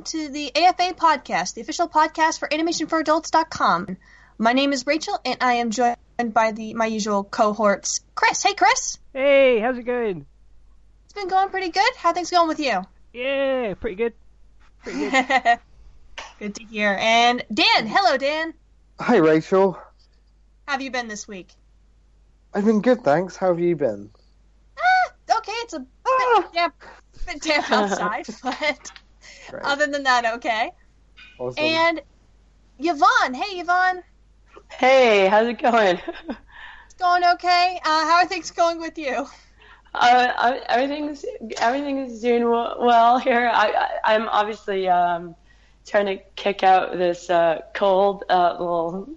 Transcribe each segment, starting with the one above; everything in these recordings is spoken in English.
welcome to the AFA podcast, the official podcast for animationforadults.com. My name is Rachel, and I am joined by the my usual cohorts, Chris. Hey, Chris. Hey, how's it going? It's been going pretty good. How things going with you? Yeah, pretty good. Pretty good. good to hear. And Dan. Hello, Dan. Hi, Rachel. How have you been this week? I've been good, thanks. How have you been? Ah, okay, it's a bit, yeah, bit damp outside, but Great. other than that, okay. Awesome. And Yvonne. Hey, Yvonne. Hey, how's it going? It's going okay. Uh, how are things going with you? uh, I- everything's everything's doing well here. I, I I'm obviously um, trying to kick out this uh, cold uh, little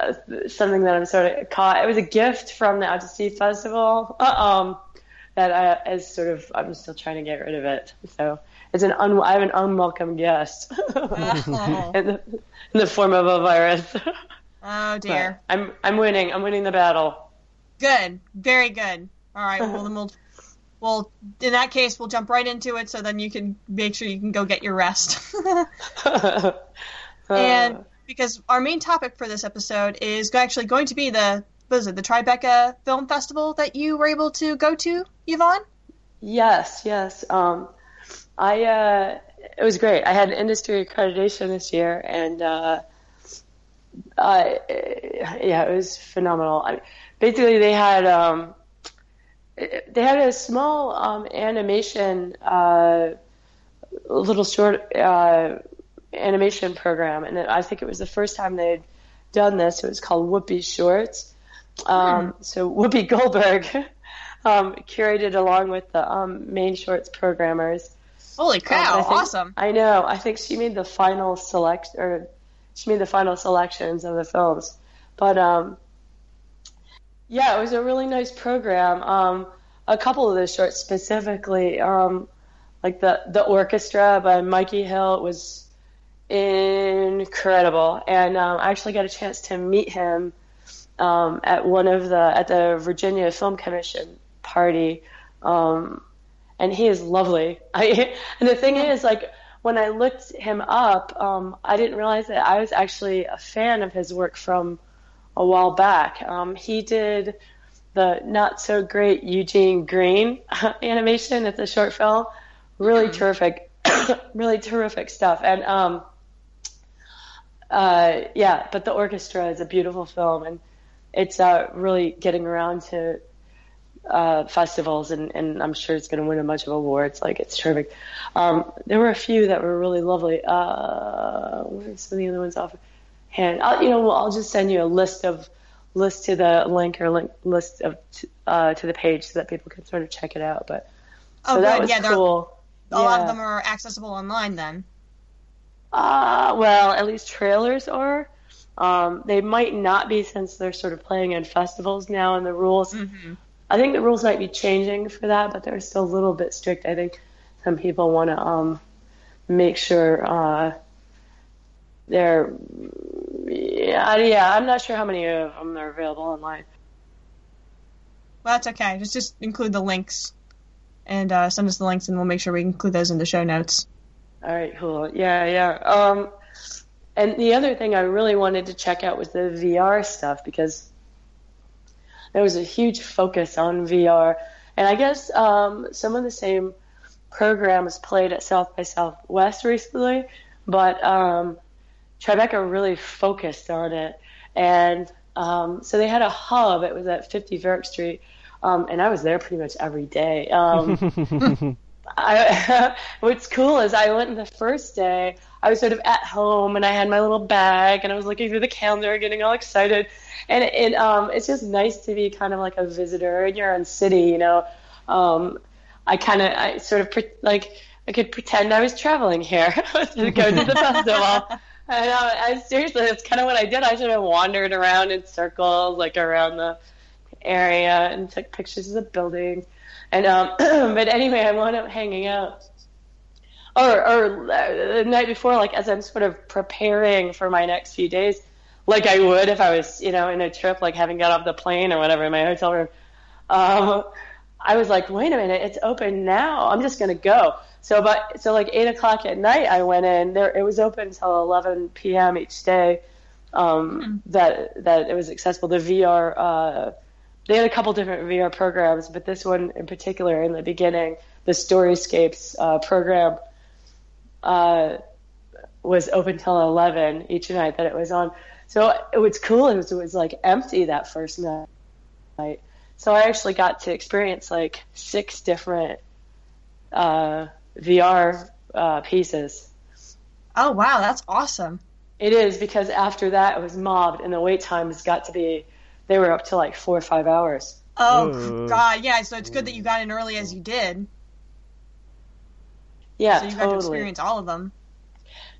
uh, something that I'm sort of caught. It was a gift from the Out to Sea Festival. Uh, um, that I is sort of I'm still trying to get rid of it. So it's an un- I have an unwelcome guest Oh, in, the, in the form of a virus. oh dear. But I'm I'm winning. I'm winning the battle. Good. Very good. All right. Well, then we'll, well, in that case, we'll jump right into it. So then you can make sure you can go get your rest. and because our main topic for this episode is actually going to be the what is it, the Tribeca Film Festival that you were able to go to, Yvonne? Yes, yes. Um, I uh, it was great. I had industry accreditation this year, and uh, uh, yeah, it was phenomenal. I, basically, they had um, they had a small um, animation, uh, little short uh, animation program, and I think it was the first time they'd done this. It was called Whoopi Shorts. Um, So Whoopi Goldberg um, curated along with the um, main shorts programmers. Holy cow! Um, I think- awesome. I know. I think she made the final select, or she made the final selections of the films. But um, yeah, it was a really nice program. Um, a couple of the shorts specifically, um, like the the orchestra by Mikey Hill, was incredible, and um, I actually got a chance to meet him um, at one of the at the Virginia Film Commission party. Um, and he is lovely. I, and the thing is, like, when I looked him up, um, I didn't realize that I was actually a fan of his work from a while back. Um, he did the not so great Eugene Green animation. It's a short film, really terrific, really terrific stuff. And um, uh, yeah, but the orchestra is a beautiful film, and it's uh, really getting around to uh, festivals, and, and I'm sure it's going to win a bunch of awards. Like it's terrific. Um, there were a few that were really lovely. Uh, what are some of the other ones off hand? I'll, you know, well, I'll just send you a list of list to the link or link list of uh, to the page so that people can sort of check it out. But so Oh, that good. was Yeah, they're- cool. A lot of them are accessible online then. Uh, well, at least trailers are. Um, they might not be since they're sort of playing in festivals now, and the rules. Mm-hmm. I think the rules might be changing for that, but they're still a little bit strict. I think some people want to um, make sure uh, they're. Yeah, yeah, I'm not sure how many of them are available online. Well, that's okay. Just just include the links and uh, send us the links, and we'll make sure we include those in the show notes. All right, cool. Yeah, yeah. Um, and the other thing I really wanted to check out was the VR stuff because there was a huge focus on VR, and I guess um, some of the same programs played at South by Southwest recently, but um, Tribeca really focused on it, and um, so they had a hub. It was at 50 Varick Street, um, and I was there pretty much every day. Um, I, what's cool is I went the first day. I was sort of at home and I had my little bag and I was looking through the calendar, getting all excited. And it, it um, it's just nice to be kind of like a visitor in your own city, you know. Um, I kind of, I sort of pre- like I could pretend I was traveling here to go to the festival. And uh, I seriously, that's kind of what I did. I sort of wandered around in circles, like around the area, and took pictures of the building. And um, but anyway, I wound up hanging out. Or, or uh, the night before, like as I'm sort of preparing for my next few days, like I would if I was, you know, in a trip, like having got off the plane or whatever in my hotel room. Um, I was like, wait a minute, it's open now. I'm just gonna go. so but so like eight o'clock at night, I went in there. It was open until 11 p.m. each day. Um, That that it was accessible. The VR. Uh, they had a couple different VR programs, but this one in particular, in the beginning, the Storyscapes uh, program uh, was open till 11 each night that it was on. So it was cool. It was, it was like empty that first night. So I actually got to experience like six different uh, VR uh, pieces. Oh wow, that's awesome. It is because after that it was mobbed and the wait times got to be, they were up to like four or five hours. Oh Ooh. god, yeah. So it's good that you got in early as you did, Yeah, so you got to experience all of them.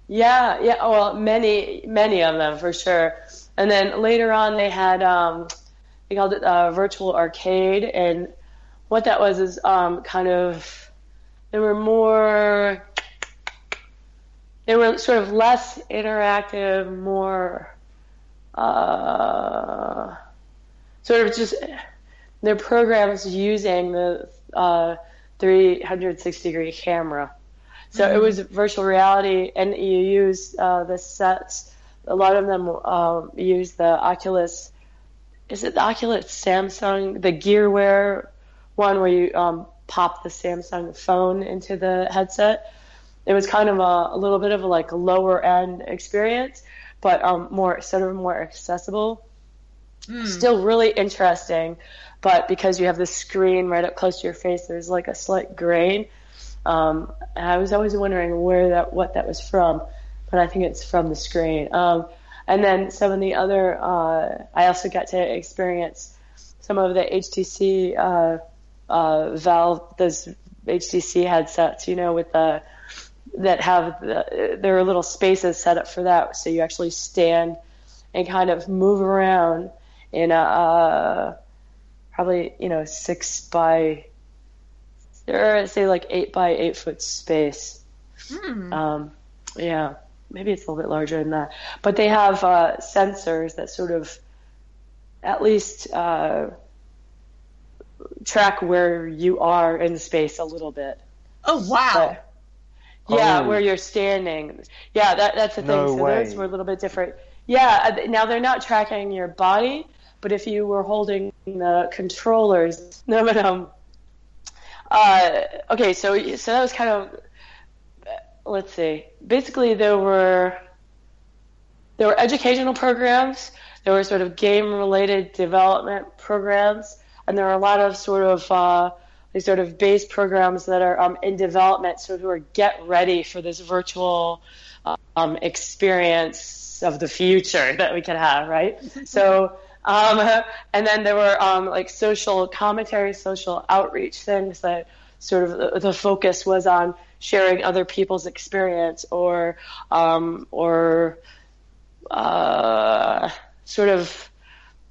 Yeah, yeah. Well, many, many of them for sure. And then later on, they had um, they called it a virtual arcade, and what that was is um, kind of there were more, they were sort of less interactive, more uh, sort of just their programs using the uh, 360 degree camera. So it was virtual reality, and you use uh, the sets. A lot of them um, use the Oculus. Is it the Oculus Samsung, the Gear VR one where you um, pop the Samsung phone into the headset? It was kind of a, a little bit of a like lower end experience, but um, more sort of more accessible. Still really interesting, but because you have the screen right up close to your face, there's like a slight grain. Um, I was always wondering where that, what that was from, but I think it's from the screen. Um, and then some of the other, uh, I also got to experience some of the HTC, uh, uh, Valve, those HTC headsets, you know, with the, that have the, there are little spaces set up for that. So you actually stand and kind of move around in a, uh, probably, you know, six by, or say like eight by eight foot space. Hmm. Um, yeah, maybe it's a little bit larger than that. But they have uh, sensors that sort of, at least, uh, track where you are in space a little bit. Oh wow. But- yeah, Oh. where you're standing. Yeah, that, that's the thing. No so way. those were a little bit different. Yeah, uh, now they're not tracking your body, but if you were holding the controllers, no, but um, uh, okay, so so that was kind of, let's see. Basically, there were there were educational programs, there were sort of game related development programs, and there are a lot of sort of uh, these sort of base programs that are um, in development, so who are get ready for this virtual um, experience of the future that we can have, right? so, um, and then there were um, like social commentary, social outreach things that sort of the, the focus was on sharing other people's experience or um, or uh, sort of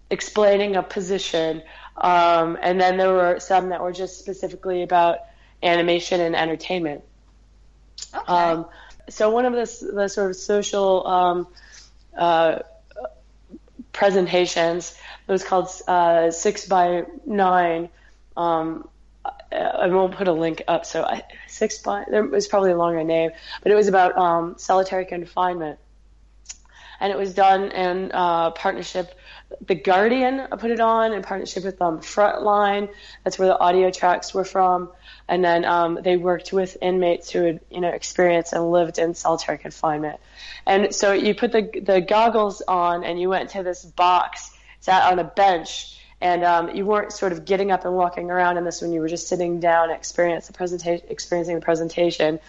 explaining a position. Um, and then there were some that were just specifically about animation and entertainment. Okay. Um, so one of the, the sort of social um, uh, presentations it was called uh, Six by Nine. Um, I won't put a link up. So I, six by there was probably a longer name, but it was about um, solitary confinement, and it was done in uh, partnership. The Guardian put it on in partnership with um, Frontline. That's where the audio tracks were from. And then um, they worked with inmates who had, you know, experienced and lived in solitary confinement. And so you put the the goggles on, and you went to this box, sat on a bench, and um, you weren't sort of getting up and walking around in this when you were just sitting down, experience the presentation, experiencing the presentation.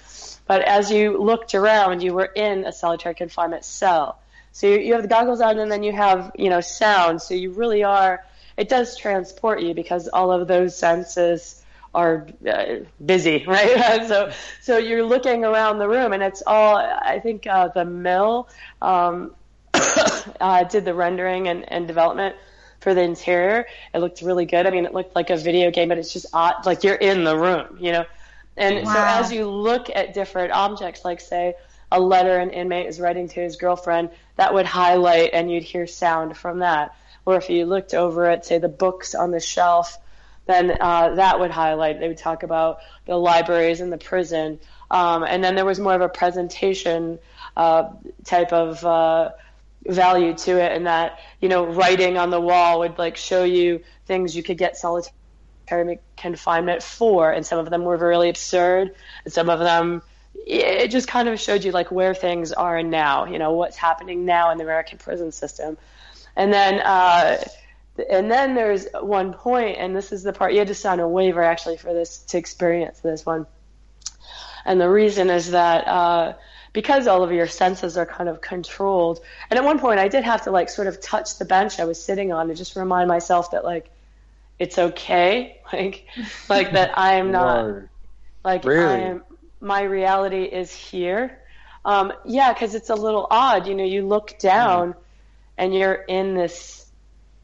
But as you looked around, you were in a solitary confinement cell. So you, you have the goggles on, and then you have you know sound. So you really are. It does transport you because all of those senses are uh, busy, right? so so you're looking around the room, and it's all. I think uh, the mill um, uh, did the rendering and, and development for the interior. It looked really good. I mean, it looked like a video game, but it's just odd, like you're in the room, you know. And so as you look at different objects, like say a letter an inmate is writing to his girlfriend, that would highlight and you'd hear sound from that. Or if you looked over at say the books on the shelf, then uh, that would highlight. They would talk about the libraries and the prison, um, and then there was more of a presentation uh, type of uh, value to it, and that you know writing on the wall would like show you things you could get solitary confinement for, and some of them were really absurd, and some of them it just kind of showed you like where things are now, you know what's happening now in the American prison system, and then. Uh, and then there's one point, and this is the part you had to sign a waiver actually for this to experience this one. And the reason is that uh, because all of your senses are kind of controlled. And at one point, I did have to like sort of touch the bench I was sitting on to just remind myself that like it's okay, like like that I am not like Really? I am. My reality is here. Um, yeah, because it's a little odd. You know, you look down and you're in this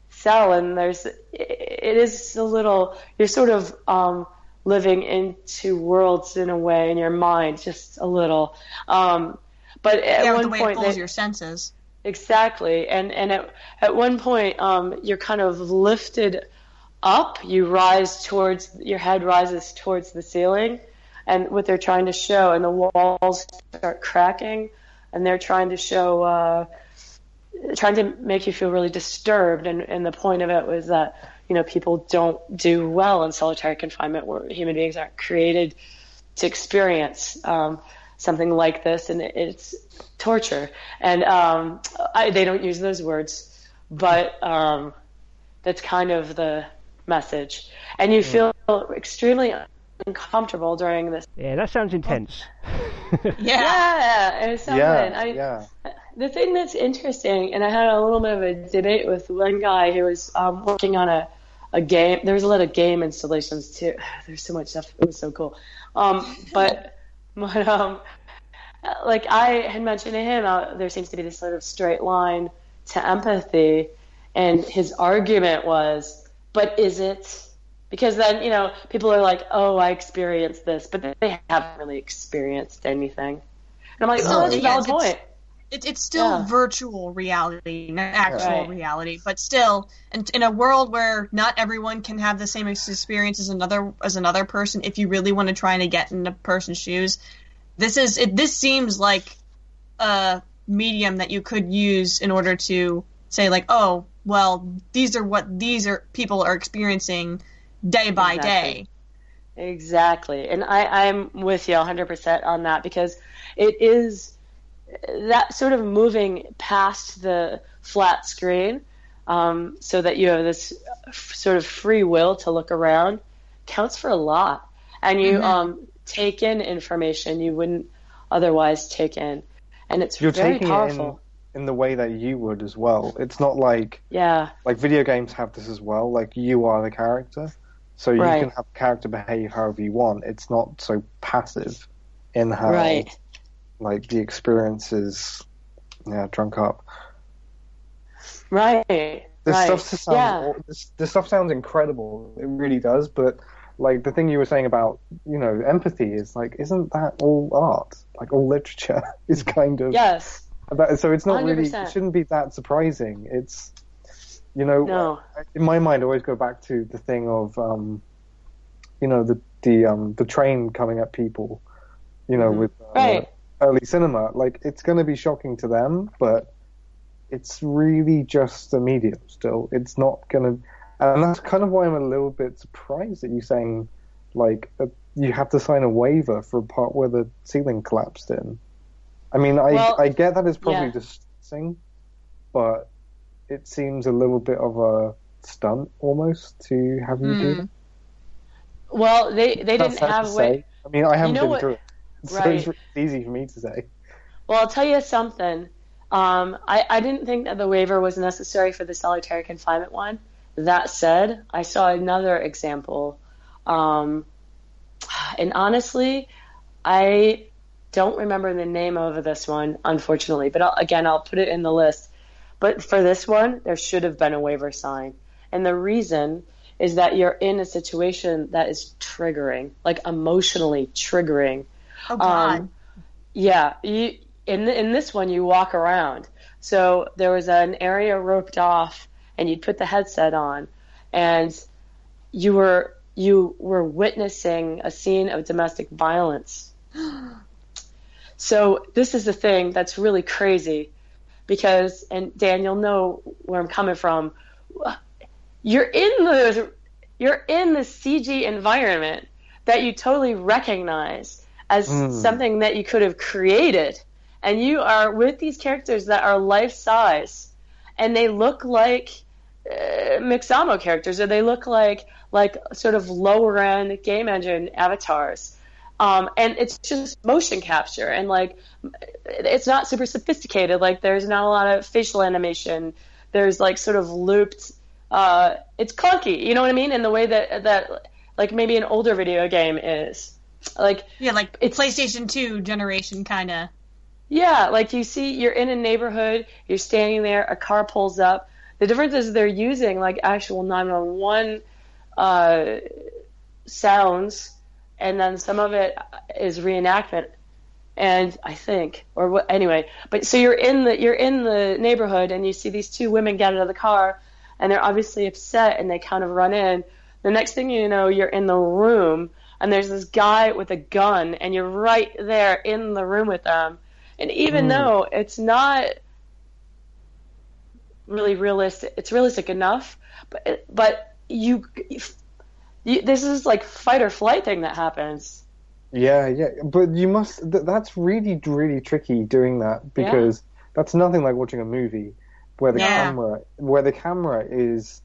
cell, and there's it is a little. You're sort of um, living into worlds in a way in your mind, just a little. Um, but at yeah, one the way point, it pulls they- your senses. Exactly, and and at at one point, um, you're kind of lifted up. You rise towards your head rises towards the ceiling, and what they're trying to show, and the walls start cracking, and they're trying to show, uh, trying to make you feel really disturbed. And and the point of it was that you know people don't do well in solitary confinement, where human beings aren't created to experience um, something like this, and it's torture. And um, I, they don't use those words, but um, that's kind of the message. And you feel extremely uncomfortable during this. Yeah, that sounds intense. Yeah. Yeah, it's something. Yeah, I, yeah. the thing that's interesting, and I had a little bit of a debate with one guy who was um, working on a, a game. There was a lot of game installations too. There's so much stuff. It was so cool. Um, but but um, like I had mentioned to him, uh, there seems to be this sort of straight line to empathy, and his argument was, but is it? Because then you know people are like, oh, I experienced this, but they haven't really experienced anything. And I'm like, oh, that's a valid it's- point. It, it's still Yeah. virtual reality, not actual Right. reality, but still, in, in a world where not everyone can have the same experience as another as another person, if you really want to try and get in a person's shoes, this is it. This seems like a medium that you could use in order to say, like, oh, well, these are what these are people are experiencing day by Exactly. day. Exactly. And I, I'm with you 100% on that because it is that sort of moving past the flat screen um, so that you have this f- sort of free will to look around counts for a lot. And you Mhm. um, take in information you wouldn't otherwise take in. And it's You're very taking powerful. it in, in the way that you would as well. It's not like Yeah. like video games have this as well. Like you are the character, so you Right. can have character behave however you want. It's not so passive in how Right. like the experience is yeah drunk up. Right. This right. stuff sounds yeah. this, this stuff sounds incredible. It really does. But like the thing you were saying about you know empathy is like isn't that all art? Like all literature is kind of Yes. about, so it's not really 100%. it shouldn't be that surprising. It's you know No. in my mind I always go back to the thing of um you know the the um the train coming at people you know Mhm. with uh, Right. early cinema like it's going to be shocking to them but it's really just a medium still it's not going to and that's kind of why I'm a little bit surprised that you're saying like uh, you have to sign a waiver for a part where the ceiling collapsed in I mean I Well, I get that it's probably yeah. distressing but it seems a little bit of a stunt almost to have you do Mm. that. Well, they, they That's didn't have way. I mean, I haven't know been what- through it, so Right. it's really easy for me to say. Well, I'll tell you something. Um, I, I didn't think that the waiver was necessary for the solitary confinement one. That said, I saw another example. Um, and honestly, I don't remember the name of this one, unfortunately. But I'll, again, I'll put it in the list. But for this one, there should have been a waiver sign. And the reason is that you're in a situation that is triggering, like emotionally triggering. Oh God. Um, yeah, you in th- in this one you walk around. So there was an area roped off, and you'd put the headset on, and you were you were witnessing a scene of domestic violence. So this is the thing that's really crazy because and Dan you'll know where I'm coming from. You're in the you're in the CG environment that you totally recognize as Mm. something that you could have created and you are with these characters that are life size and they look like uh, Mixamo characters or they look like like sort of lower end game engine avatars um, and it's just motion capture and like it's not super sophisticated like there's not a lot of facial animation there's like sort of looped uh, it's clunky you know what i mean in the way that that like maybe an older video game is like Yeah, like It's- PlayStation 2 generation kind of. yeah, like you see, you're in a neighborhood, you're standing there, a car pulls up. The difference is they're using like actual 911 uh, sounds, and then some of it is reenactment. And I think, or what? Anyway, but so you're in the you're in the neighborhood, and you see these two women get out of the car, and they're obviously upset, and they kind of run in. The next thing you know, you're in the room, and there's this guy with a gun, and you're right there in the room with them. And even Mm. though it's not really realistic, it's realistic enough, but but you, you this is like fight or flight thing that happens. Yeah, yeah, but you must. Th- that's really, really tricky doing that because that's nothing like watching a movie where the Yeah. camera, where the camera is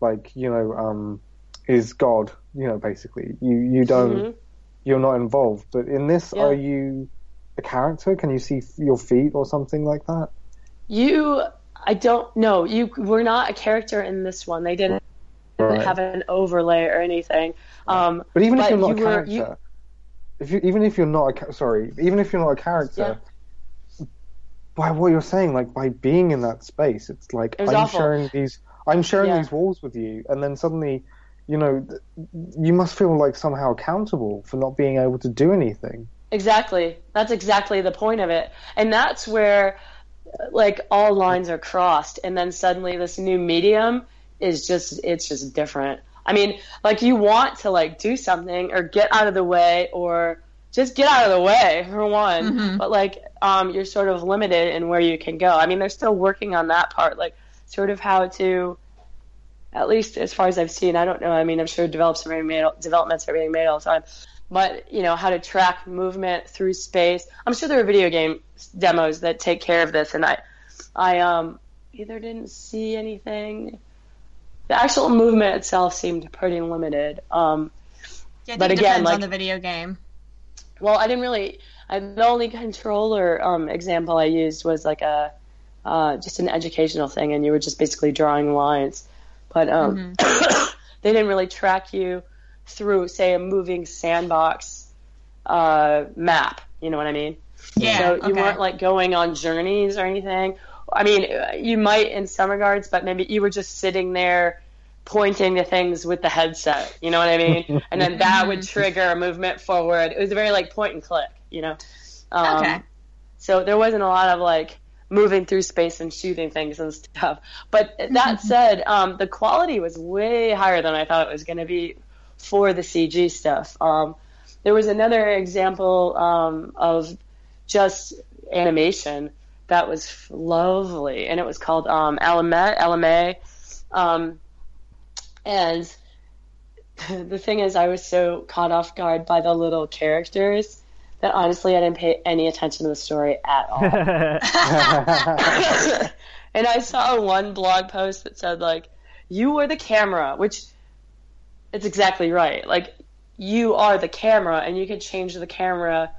like you know, um, is God. You know, basically, you you don't, Mhm. you're not involved. But in this, Yeah. are you a character? Can you see f- your feet or something like that? You, I don't know. You were not a character in this one. They didn't Right. have an overlay or anything. Um, But even if you're not you a were- character, you- if you even if you're not a sorry, even if you're not a character, by what you're saying, like by being in that space, it's like It I'm awful. sharing these, I'm sharing Yeah. these walls with you, and then suddenly, you know, you must feel like somehow accountable for not being able to do anything. Exactly. That's exactly the point of it. And that's where like all lines are crossed and then suddenly this new medium is just it's just different. I mean, like you want to like do something or get out of the way or just get out of the way for one. Mhm. But like um you're sort of limited in where you can go. I mean, they're still working on that part like sort of how to at least as far as I've seen, I don't know. I mean, I'm sure develops are being made, developments are being made all the time but you know how to track movement through space. I'm sure there are video game demos that take care of this, and I, I um either didn't see anything. The actual movement itself seemed pretty limited. Um, Yeah, But it again, depends like- on the video game. well, I didn't really. I, the only controller um, example I used was like a uh, just an educational thing, and you were just basically drawing lines. But um, they didn't really track you through, say, a moving sandbox uh, map. You know what I mean? Yeah, So you okay. weren't like going on journeys or anything. I mean, you might in some regards, but maybe you were just sitting there pointing to things with the headset. You know what I mean? and then that would trigger a movement forward. It was very like point and click. You know? Um, Okay. So there wasn't a lot of like moving through space and shooting things and stuff. But that said, um, the quality was way higher than I thought it was going to be for the CG stuff. Um, there was another example um, of just animation that was lovely, and it was called um, Allumette, Alame. Um, and the thing is, I was so caught off guard by the little characters that honestly I didn't pay any attention to the story at all. and I saw one blog post that said like, "You were the camera," which it's exactly right. Like, you are the camera, and you can change the camera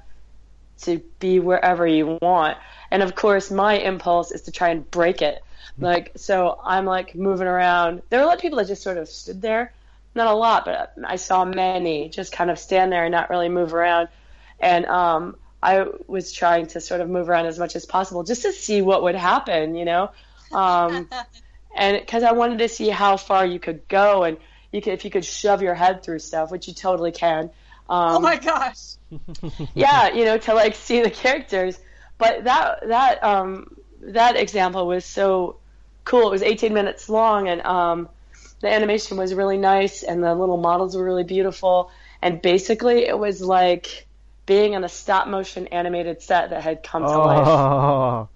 to be wherever you want. And of course, my impulse is to try and break it. Like, so I'm like moving around. There were a lot of people that just sort of stood there. Not a lot, but I saw many just kind of stand there and not really move around. And um, I was trying to sort of move around as much as possible just to see what would happen, you know. Um, and because I wanted to see how far you could go, and you could, if you could shove your head through stuff, which you totally can. Um, oh my gosh. yeah, you know, to like see the characters. But that that um that example was so cool. It was 18 minutes long, and um the animation was really nice, and the little models were really beautiful. And basically, it was like being on a stop motion animated set that had come to life. Oh,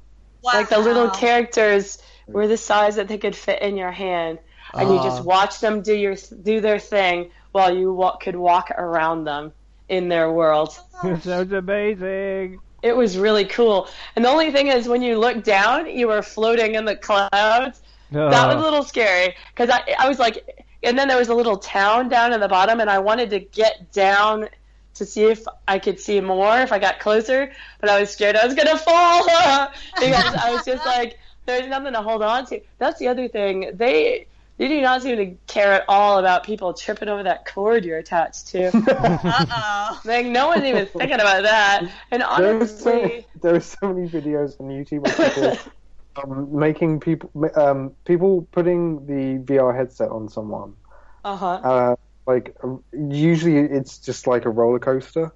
Like the little characters were the size that they could fit in your hand, and you just Oh. watch them do your do their thing while you wa- could walk around them in their world. this sounds amazing. It was really cool. And the only thing is, when you look down, you were floating in the clouds. Oh. That was a uh. little scary because I, I was like, and then there was a little town down in the bottom, and I wanted to get down to see if I could see more if I got closer, but I was scared I was gonna fall because I was just like, there's nothing to hold on to. That's the other thing. They they do not seem to care at all about people tripping over that cord you're attached to. Uh-oh. like no one's even thinking about that. And There's so, honestly, there are so many videos on YouTube of people um, making people um, people putting the VR headset on someone. uh huh. Uh, like usually it's just like a roller coaster,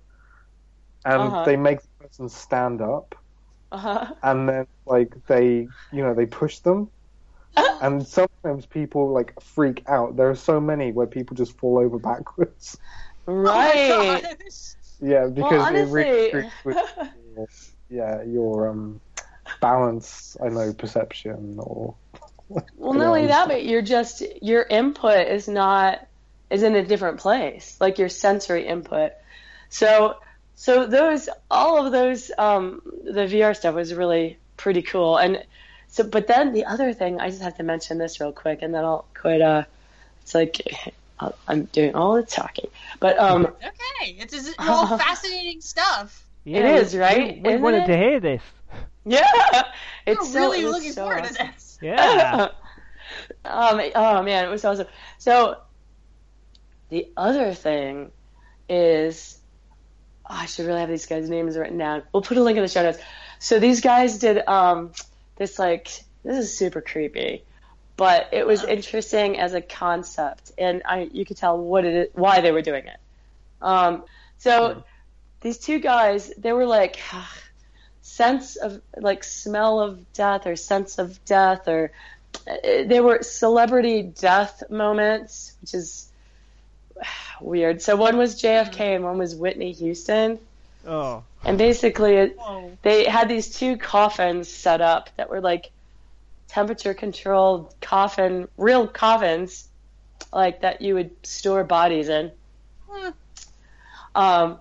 and Uh-huh. they make the person stand up, Uh huh. and then like they you know they push them, and sometimes people like freak out. There are so many where people just fall over backwards. Right. Oh. Yeah, because well, it really with your, yeah your um balance. I know perception or. well, not only that, but you're just your input is not is in a different place, like your sensory input. So, so those all of those um, the VR stuff was really pretty cool, and so but then the other thing I just have to mention this real quick, and then I'll quit. Uh, it's like I'll- I'm doing all the talking, but um, Okay, it's, it's all fascinating stuff. Yeah, It is, right? We, we wanted it? to hear this. yeah, I'm it's so, really it looking so forward awesome. to this. Yeah. um, oh man, it was awesome. So the other thing is, oh, I should really have these guys' names written down. We'll put a link in the show notes. So these guys did um, this like this is super creepy, but it was interesting as a concept, and I you could tell what it is, why they were doing it. Um, so these two guys, they were like sense of like smell of death or sense of death or uh, they were celebrity death moments, which is weird. So one was JFK and one was Whitney Houston, Oh. and basically it, they had these two coffins set up that were like temperature controlled coffin, real coffins, like that you would store bodies in. Hmm. Um,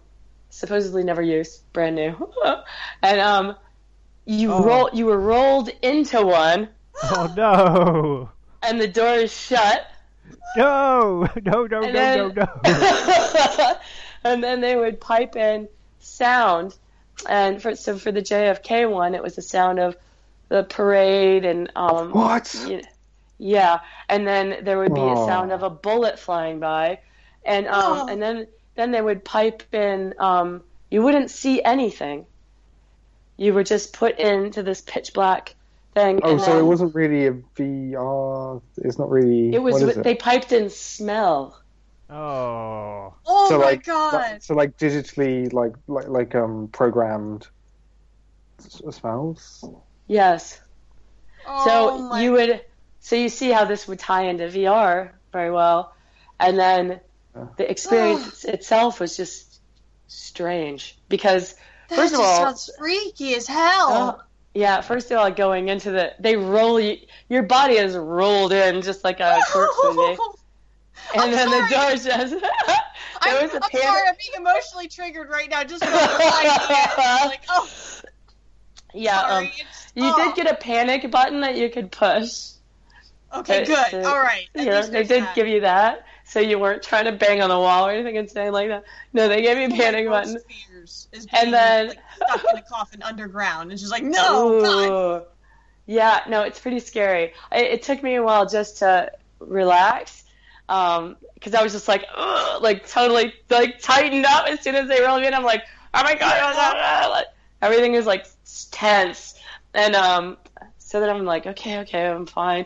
supposedly never used, brand new, and um, you Oh. roll, you were rolled into one, Oh no. and the door is shut. No. No. No. And No. then, No. No. and then they would pipe in sound, and for so for the JFK one, it was the sound of the parade and um, What? y- yeah, and then there would be a Oh. sound of a bullet flying by, and um, Oh. and then then they would pipe in. Um, you wouldn't see anything. You were just put into this pitch black thing. Oh, and so then it wasn't really a VR. It's not really. It was. What is it? They piped in smell. Oh. Oh so my like, god. like- so like digitally, like like like um programmed s- smells. Yes. oh So my you would, so you see how this would tie into VR very well, and then Yeah. the experience itself was just strange because that first of all, sounds freaky as hell. uh, yeah, first of all, going into the, they roll you, your body is rolled in just like a corpse would be, and I'm then the sorry. door just. there I'm, was a I'm sorry, I'm being emotionally triggered right now just the like, oh, Yeah, sorry. um, you oh. did get a panic button that you could push. Okay, good. All right. At Yeah, they did that. give you that, so you weren't trying to bang on the wall or anything insane like that. No, they gave you a panic my button. And then- like, stuck in a coffin underground. and she's like, no, God. Yeah, no, it's pretty scary. It, it took me a while just to relax, because I was just like, ugh, like totally like tightened up as soon as they rolled me in. I'm like, oh my god, oh my God. Like, everything is like tense, and um, so then I'm like, okay, okay, I'm fine.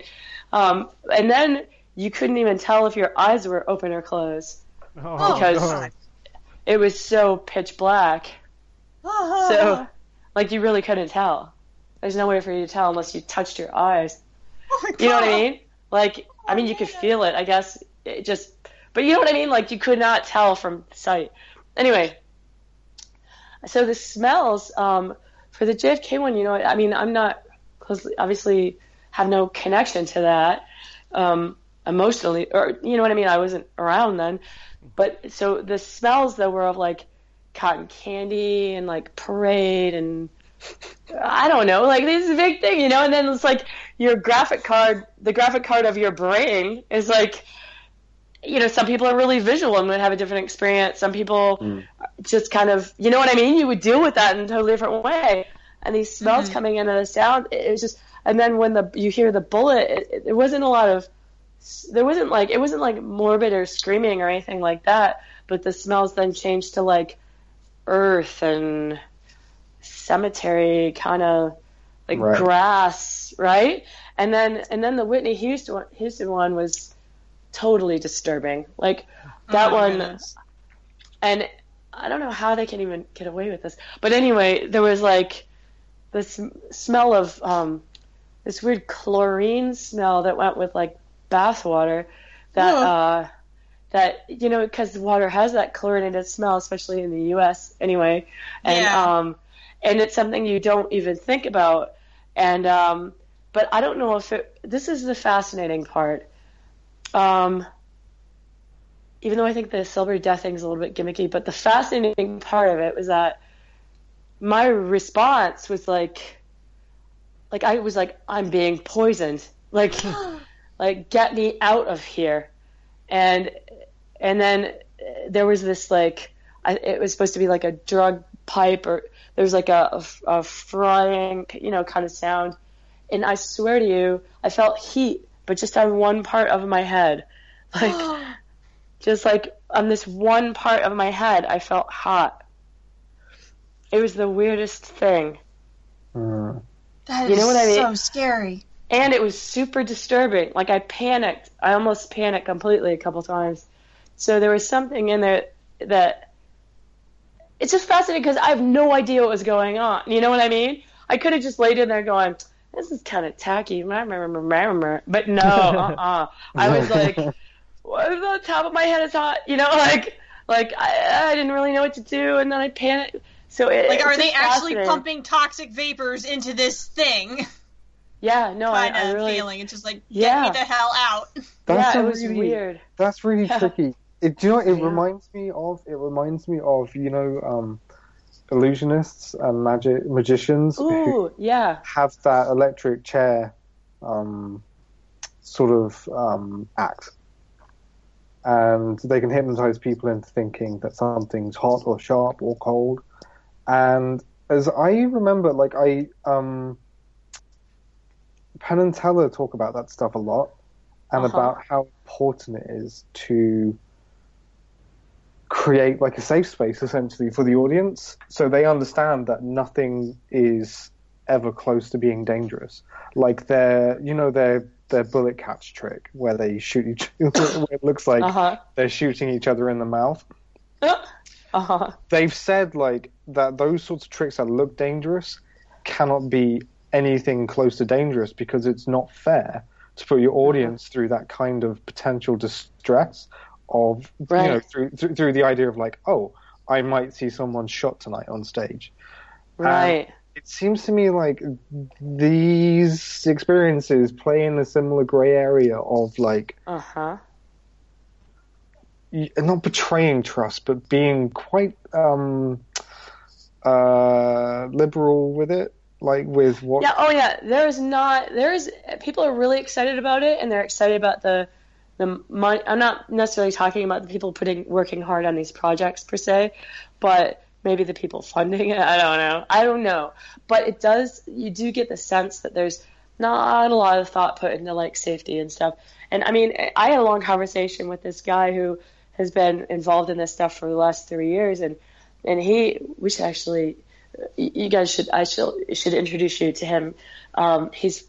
Um, and then you couldn't even tell if your eyes were open or closed. Oh. Because- no. It was so pitch black. So, like, you really couldn't tell. There's no way for you to tell unless you touched your eyes. oh my You know what I mean? Like, Oh I mean, you could feel it, I guess. It just, but you know what I mean? Like you could not tell from sight. Anyway, so the smells um, for the JFK one, you know, I mean, I'm not closely, obviously, have no connection to that um, emotionally, or you know what I mean. I wasn't around then, but so the smells that were of like cotton candy and like parade and I don't know, like this is a big thing, you know. And then it's like your graphic card, the graphic card of your brain is like, you know, some people are really visual and would have a different experience. Some people Mm. just kind of, you know what I mean? You would deal with that in a totally different way. And these smells Mhm. coming in and the sound, it was just. And then when the you hear the bullet, it, it, there wasn't a lot of, there wasn't like it wasn't like morbid or screaming or anything like that. But the smells then changed to like earth and cemetery kind of like Right. grass, right? And then and then the Whitney Houston Houston one was totally disturbing. Like that Oh one goodness. and I don't know how they can even get away with this. But anyway, there was like this smell of um, this weird chlorine smell that went with like bath water. That Ugh. uh, that you know because water has that chlorinated smell, especially in the U.S. Anyway, and Yeah. um, and it's something you don't even think about. And um, but I don't know if it. This is the fascinating part. Um, even though I think the silver death thing is a little bit gimmicky, but the fascinating part of it was that my response was like, like I was like, I'm being poisoned, like, like get me out of here, and and then there was this like, I, it was supposed to be like a drug pipe or there was like a, a, a frying, you know, kind of sound, and I swear to you, I felt heat, but just on one part of my head, like just like on this one part of my head, I felt hot. It was the weirdest thing. Mm. That You know is what I mean? so scary. And it was super disturbing. Like I panicked. I almost panicked completely a couple times. So there was something in there that it's just fascinating because I have no idea what was going on. You know what I mean? I could have just laid in there going, "This is kind of tacky," My remember but no, uh-uh. I was like, "What is on top of my head is hot?" You know, like like I, I didn't really know what to do, and then I panicked. So it, Like, are they actually pumping toxic vapors into this thing? Yeah, no, I, kind I of really. feeling. It's just like, Yeah. get me the hell out. That's yeah, it was really, weird. That's really Yeah. tricky. It, do you know it Yeah. reminds me of? It reminds me of you know um, illusionists and magic magicians who yeah. have that electric chair um, sort of um, act, and they can hypnotize people into thinking that something's hot or sharp or cold. And as I remember, like I um, Penn and Teller talk about that stuff a lot, and Uh-huh. about how important it is to create like a safe space essentially for the audience, so they understand that nothing is ever close to being dangerous. Like their, you know, their their bullet catch trick where they shoot each, where it looks like Uh huh. they're shooting each other in the mouth. Uh huh. They've said like that those sorts of tricks that look dangerous cannot be anything close to dangerous because it's not fair to put your audience through that kind of potential distress of you know through, through through the idea of like oh I might see someone shot tonight on stage. Right. It seems to me like these experiences play in a similar gray area of like Uh huh. y- not betraying trust, but being quite um, uh, liberal with it, like with what. Yeah. Oh, yeah. There's not. There's people are really excited about it, and they're excited about the the money. I'm not necessarily talking about the people putting working hard on these projects per se, but maybe the people funding it. I don't know. I don't know. But it does. You do get the sense that there's not a lot of thought put into like safety and stuff. And I mean, I had a long conversation with this guy who has been involved in this stuff for the last three years, and and he, we should actually, you guys should, I should should introduce you to him. Um, he's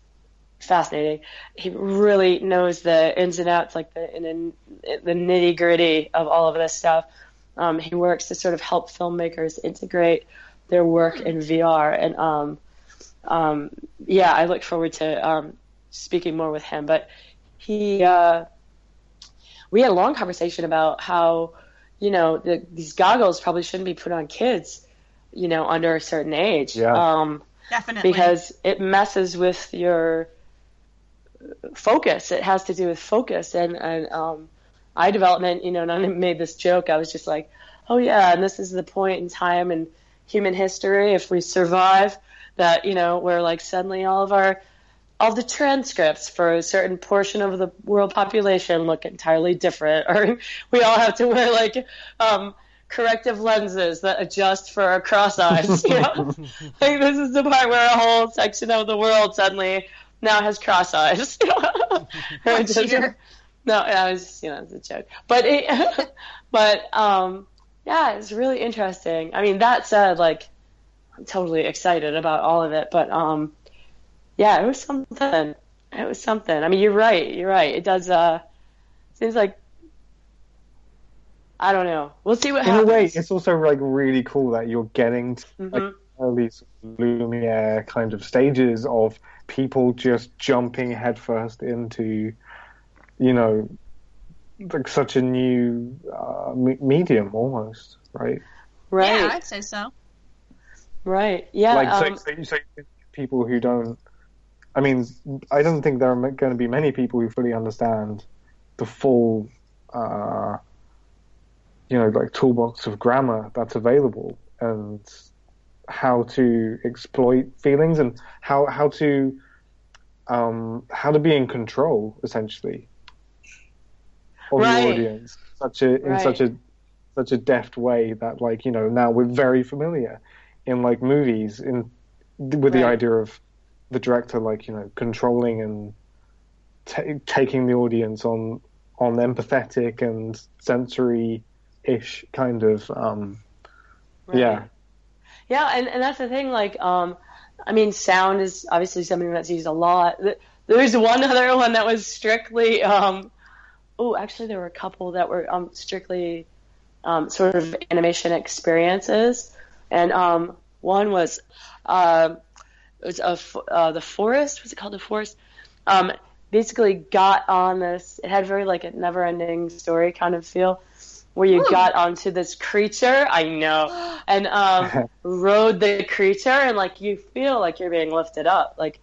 fascinating. He really knows the ins and outs, like the in, the nitty gritty of all of this stuff. Um, he works to sort of help filmmakers integrate their work in VR, and um, um, yeah, I look forward to um, speaking more with him. But he uh, we had a long conversation about how you know the, these goggles probably shouldn't be put on kids, you know, under a certain age. Yeah. Um, Definitely. because it messes with your focus. It has to do with focus and and um, eye development. You know, and I made this joke. I was just like, oh yeah, and this is the point in time in human history if we survive that you know where like suddenly all of our all the transcripts for a certain portion of the world population look entirely different, or we all have to wear like um, corrective lenses that adjust for our cross eyes. You know? like this is the part where a whole section of the world suddenly now has cross eyes. Just- no, I was you know it's a joke, but it, but um, yeah, it's really interesting. I mean, that said, like I'm totally excited about all of it, but um, yeah, it was something. It was something. I mean, you're right. You're right. It does. Uh, seems like I don't know. We'll see what In a way, it's also like really cool that you're getting to like Mhm. early sort of Lumiere kind of stages of people just jumping headfirst into, you know, like such a new uh, me- medium almost, right? right. Yeah, I'd say so. Right. Yeah. like um, so, so, so people who don't. I mean, I don't think there are going to be many people who fully understand the full, uh, you know, like toolbox of grammar that's available and how to exploit feelings and how how to um, how to be in control essentially of Right. the audience such a in Right. such a such a deft way that like you know now we're very familiar in like movies in with the Right. idea of the director like you know controlling and ta taking the audience on on empathetic and sensory ish kind of um yeah Yeah, and, and that's the thing. Like, um, I mean, sound is obviously something that's used a lot. Th- There's one other one that was strictly. Um, oh, actually, there were a couple that were um, strictly um, sort of animation experiences, and um, one was uh, it was a uh, the forest. Was it called the forest? Um, basically, got on this. It had very like a never-ending story kind of feel. Where you Ooh. got onto this creature, I know, and um, rode the creature and like you feel like you're being lifted up. Like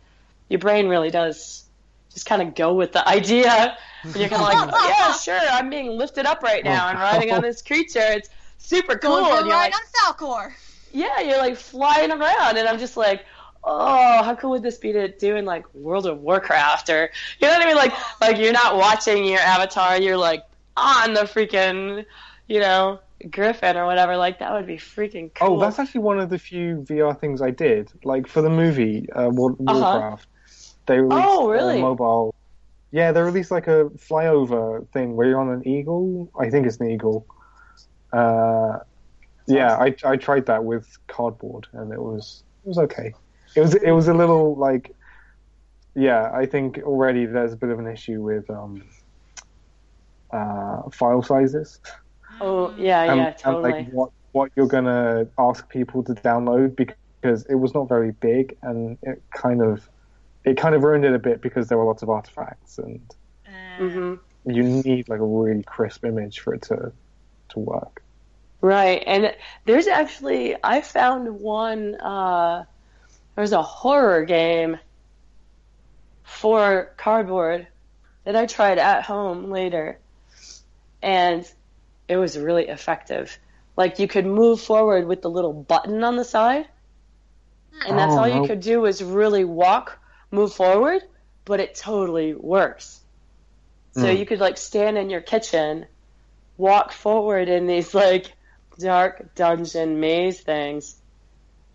your brain really does just kind of go with the idea. And you're kind of like oh, yeah sure i'm being lifted up right now and riding on this creature. It's super cool. Going for and you're ride like on Falkor. yeah you're like flying around and i'm just like oh how cool would this be to do in like world of warcraft? Or you know what i mean? Like like you're not watching your avatar you're like on the freaking you know griffin or whatever like that would be freaking cool. oh that's actually one of the few vr things i did. Like for the movie uh, War- Uh-huh. warcraft they released Oh, really? a mobile. Yeah they released like a flyover thing where you're on an eagle. I think it's an eagle. Uh yeah I, I tried that with cardboard and it was it was okay. It was it was a little like yeah i think already there's a bit of an issue with um uh file sizes Oh yeah, and, yeah, and, like what what you're gonna ask people to download because it was not very big and it kind of it kind of ruined it a bit because there were lots of artifacts and hmm you need like a really crisp image for it to to work. Right, and there's actually I found one. Uh, there's a horror game for cardboard that I tried at home later, and it was really effective. Like you could move forward with the little button on the side, and that's Oh, all you could do was really walk, move forward, but it totally works. So Hmm. you could like stand in your kitchen, walk forward in these like dark dungeon maze things,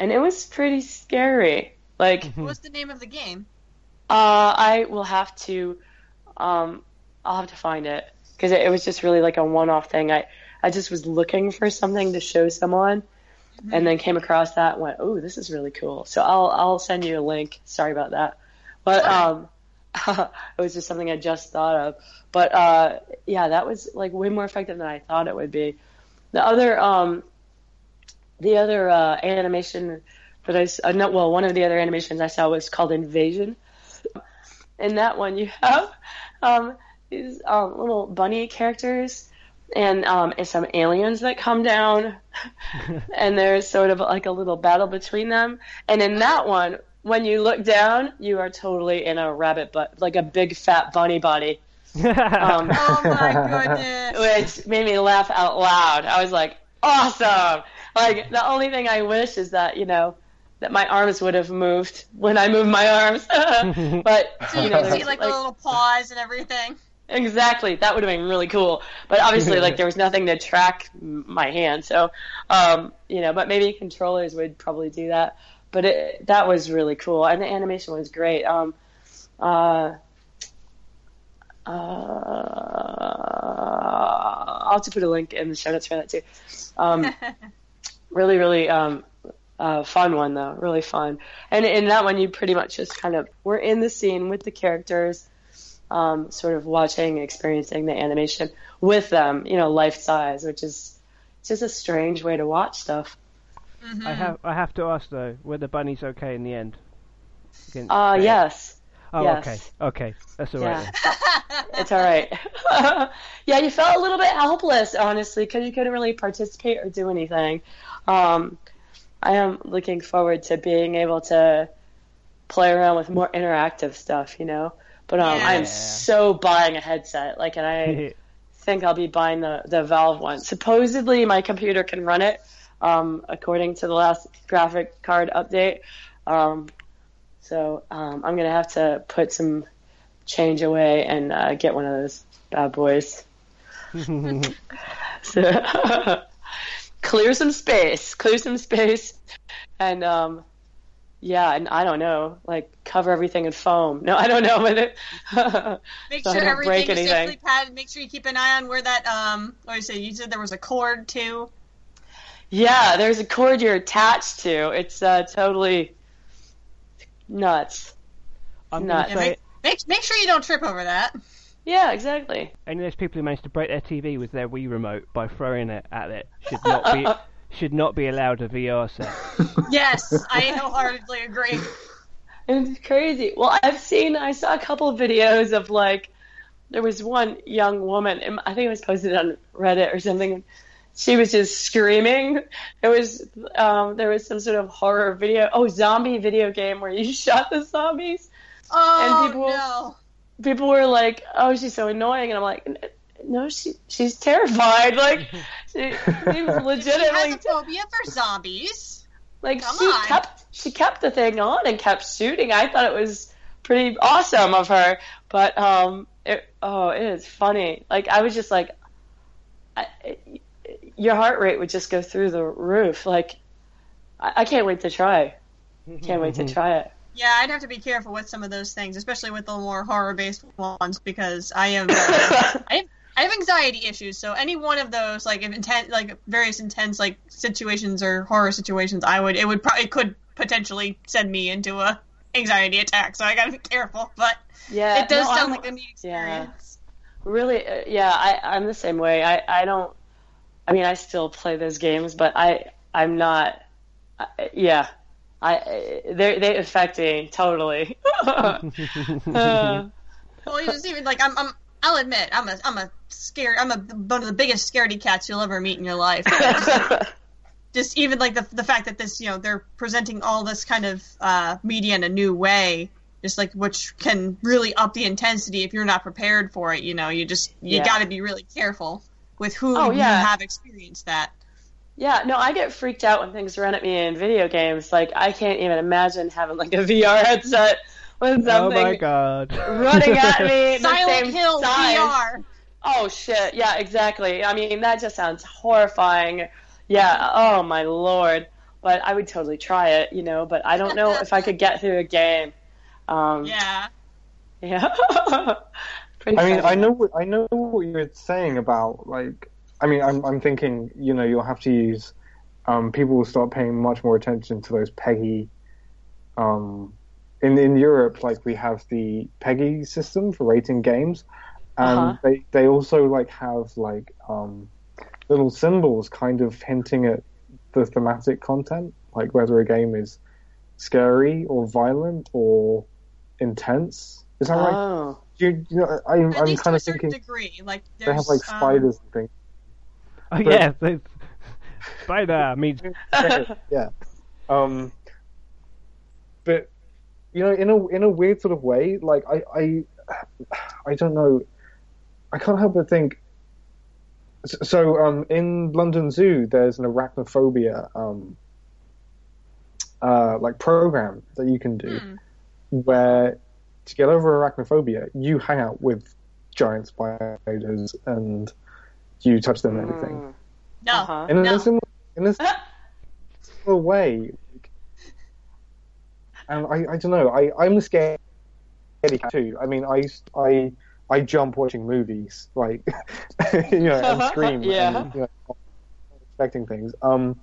and it was pretty scary. Like, uh, What's the name of the game? Uh, I will have to, um, I'll have to find it because it, it was just really like a one-off thing. I I just was looking for something to show someone, and then came across that and went, "Oh, this is really cool." So I'll I'll send you a link. Sorry about that, but um, it was just something I just thought of. But uh, yeah, that was like way more effective than I thought it would be. The other um, the other uh, animation that I uh, no, well, one of the other animations I saw was called Invasion, in that one you have um, these um, little bunny characters and um, and some aliens that come down, and there's sort of like a little battle between them. And in that one, when you look down, you are totally in a rabbit butt, like a big fat bunny body, um, Oh my goodness. which made me laugh out loud. I was like, awesome! Like the only thing I wish is that you know that my arms would have moved when I moved my arms, but So you you know, see there's, like the little paws and everything. Exactly. That would have been really cool. But obviously, like there was nothing to track my hand, so um, you know. But maybe controllers would probably do that. But it, that was really cool, and the animation was great. Um, uh, uh, I'll have to put a link in the show notes for that too. Um, really, really um, uh, fun one though. Really fun. And in that one, you pretty much just kind of were in the scene with the characters um, sort of watching, experiencing the animation with them, you know, life size, which is just a strange way to watch stuff. I have I have to ask though, were the bunnies okay in the end? Against Uh, Bear? yes, Oh, yes. okay, okay, that's all right. yeah, it's all right. yeah, you felt a little bit helpless, honestly, because you couldn't really participate or do anything. Um, I am looking forward to being able to play around with more interactive stuff, you know. But um, Yeah. I'm so buying a headset, like, and I. think I'll be buying the, the Valve one. Supposedly, my computer can run it, um, according to the last graphic card update. Um, so um, I'm gonna have to put some change away and uh, get one of those bad boys. So clear some space, clear some space, and um, yeah, and I don't know, like cover everything in foam. No, I don't know, but it, Make So sure don't break everything is anything. safely padded. Make sure you keep an eye on where that um. What did you say? You said there was a cord too. Yeah, there's a cord you're attached to. It's uh, totally nuts. I'm Not- Yeah, make, make make sure you don't trip over that. Yeah, exactly. any of those people who managed to break their TV with their Wii remote by throwing it at it should not be should not be allowed a VR set. Yes, I wholeheartedly agree. It's crazy. Well, I've seen, I saw a couple of videos of like, there was one young woman, and I think it was posted on Reddit or something. She was just screaming. It was, um, there was some sort of horror video, oh, zombie video game where you shot the zombies. Oh And people- no! People were like, oh, she's so annoying. And I'm like, "N- no, she, she's terrified. Like, she, she was She has a phobia for zombies. Like Come she on. kept she kept the thing on and kept shooting. I thought it was pretty awesome of her, but um, it oh, it is funny. Like I was just like, I, your heart rate would just go through the roof. Like I, I can't wait to try. Can't wait to try it. Yeah, I'd have to be careful with some of those things, especially with the more horror-based ones, because I am I have, I have anxiety issues. So any one of those, like intense, like various intense like situations or horror situations, I would it would probably it could potentially send me into a anxiety attack. So I gotta be careful. But yeah, it does no, sound I'm- like a neat yeah. experience. really uh, yeah I, i'm the same way I, I don't i mean i still play those games but i i'm not I, yeah i they they affect me totally Uh, Well, you just even like I'm, I'm I'll admit I'm a I'm a scared I'm a one of the biggest scaredy cats you'll ever meet in your life. just even like the the fact that this you know they're presenting all this kind of uh, media in a new way just like which can really up the intensity if you're not prepared for it you know you just you Yeah. got to be really careful with who Oh, you yeah. have experienced that yeah no i get freaked out when things run at me in video games like i can't even imagine having like a vr headset with oh my god! running at me the Silent same Hill size. VR Oh shit! Yeah, exactly. I mean, that just sounds horrifying. Yeah. Oh my lord. But I would totally try it, you know. But I don't know if I could get through a game. Um, yeah Yeah. I mean, funny. I know what I know what you're saying about like. I mean, I'm I'm thinking, you know, you'll have to use. Um, people will start paying much more attention to those PEGI Um, in in Europe, like we have the PEGI system for rating games, and Uh-huh. they they also like have like um, little symbols kind of hinting at the thematic content, like whether a game is scary or violent or intense Is that right? Oh. You, you know, I, I'm least to kind a of certain thinking degree. Like they have there's, like um, spiders and things. Oh yeah, so spider means yeah. Um, but you know, in a in a weird sort of way, like I I I don't know, I can't help but think. So um, in London Zoo, there's an arachnophobia um, uh, like program that you can do, Hmm. where to get over arachnophobia, you hang out with giant spiders and you touch them and everything Mm. No, Uh-huh. in a no. similar in a similar way. Like- And I, I don't know. I I'm a scaredy cat too. I mean, I I I jump watching movies, like you know, and scream, Yeah. and, you know, expecting things. Um,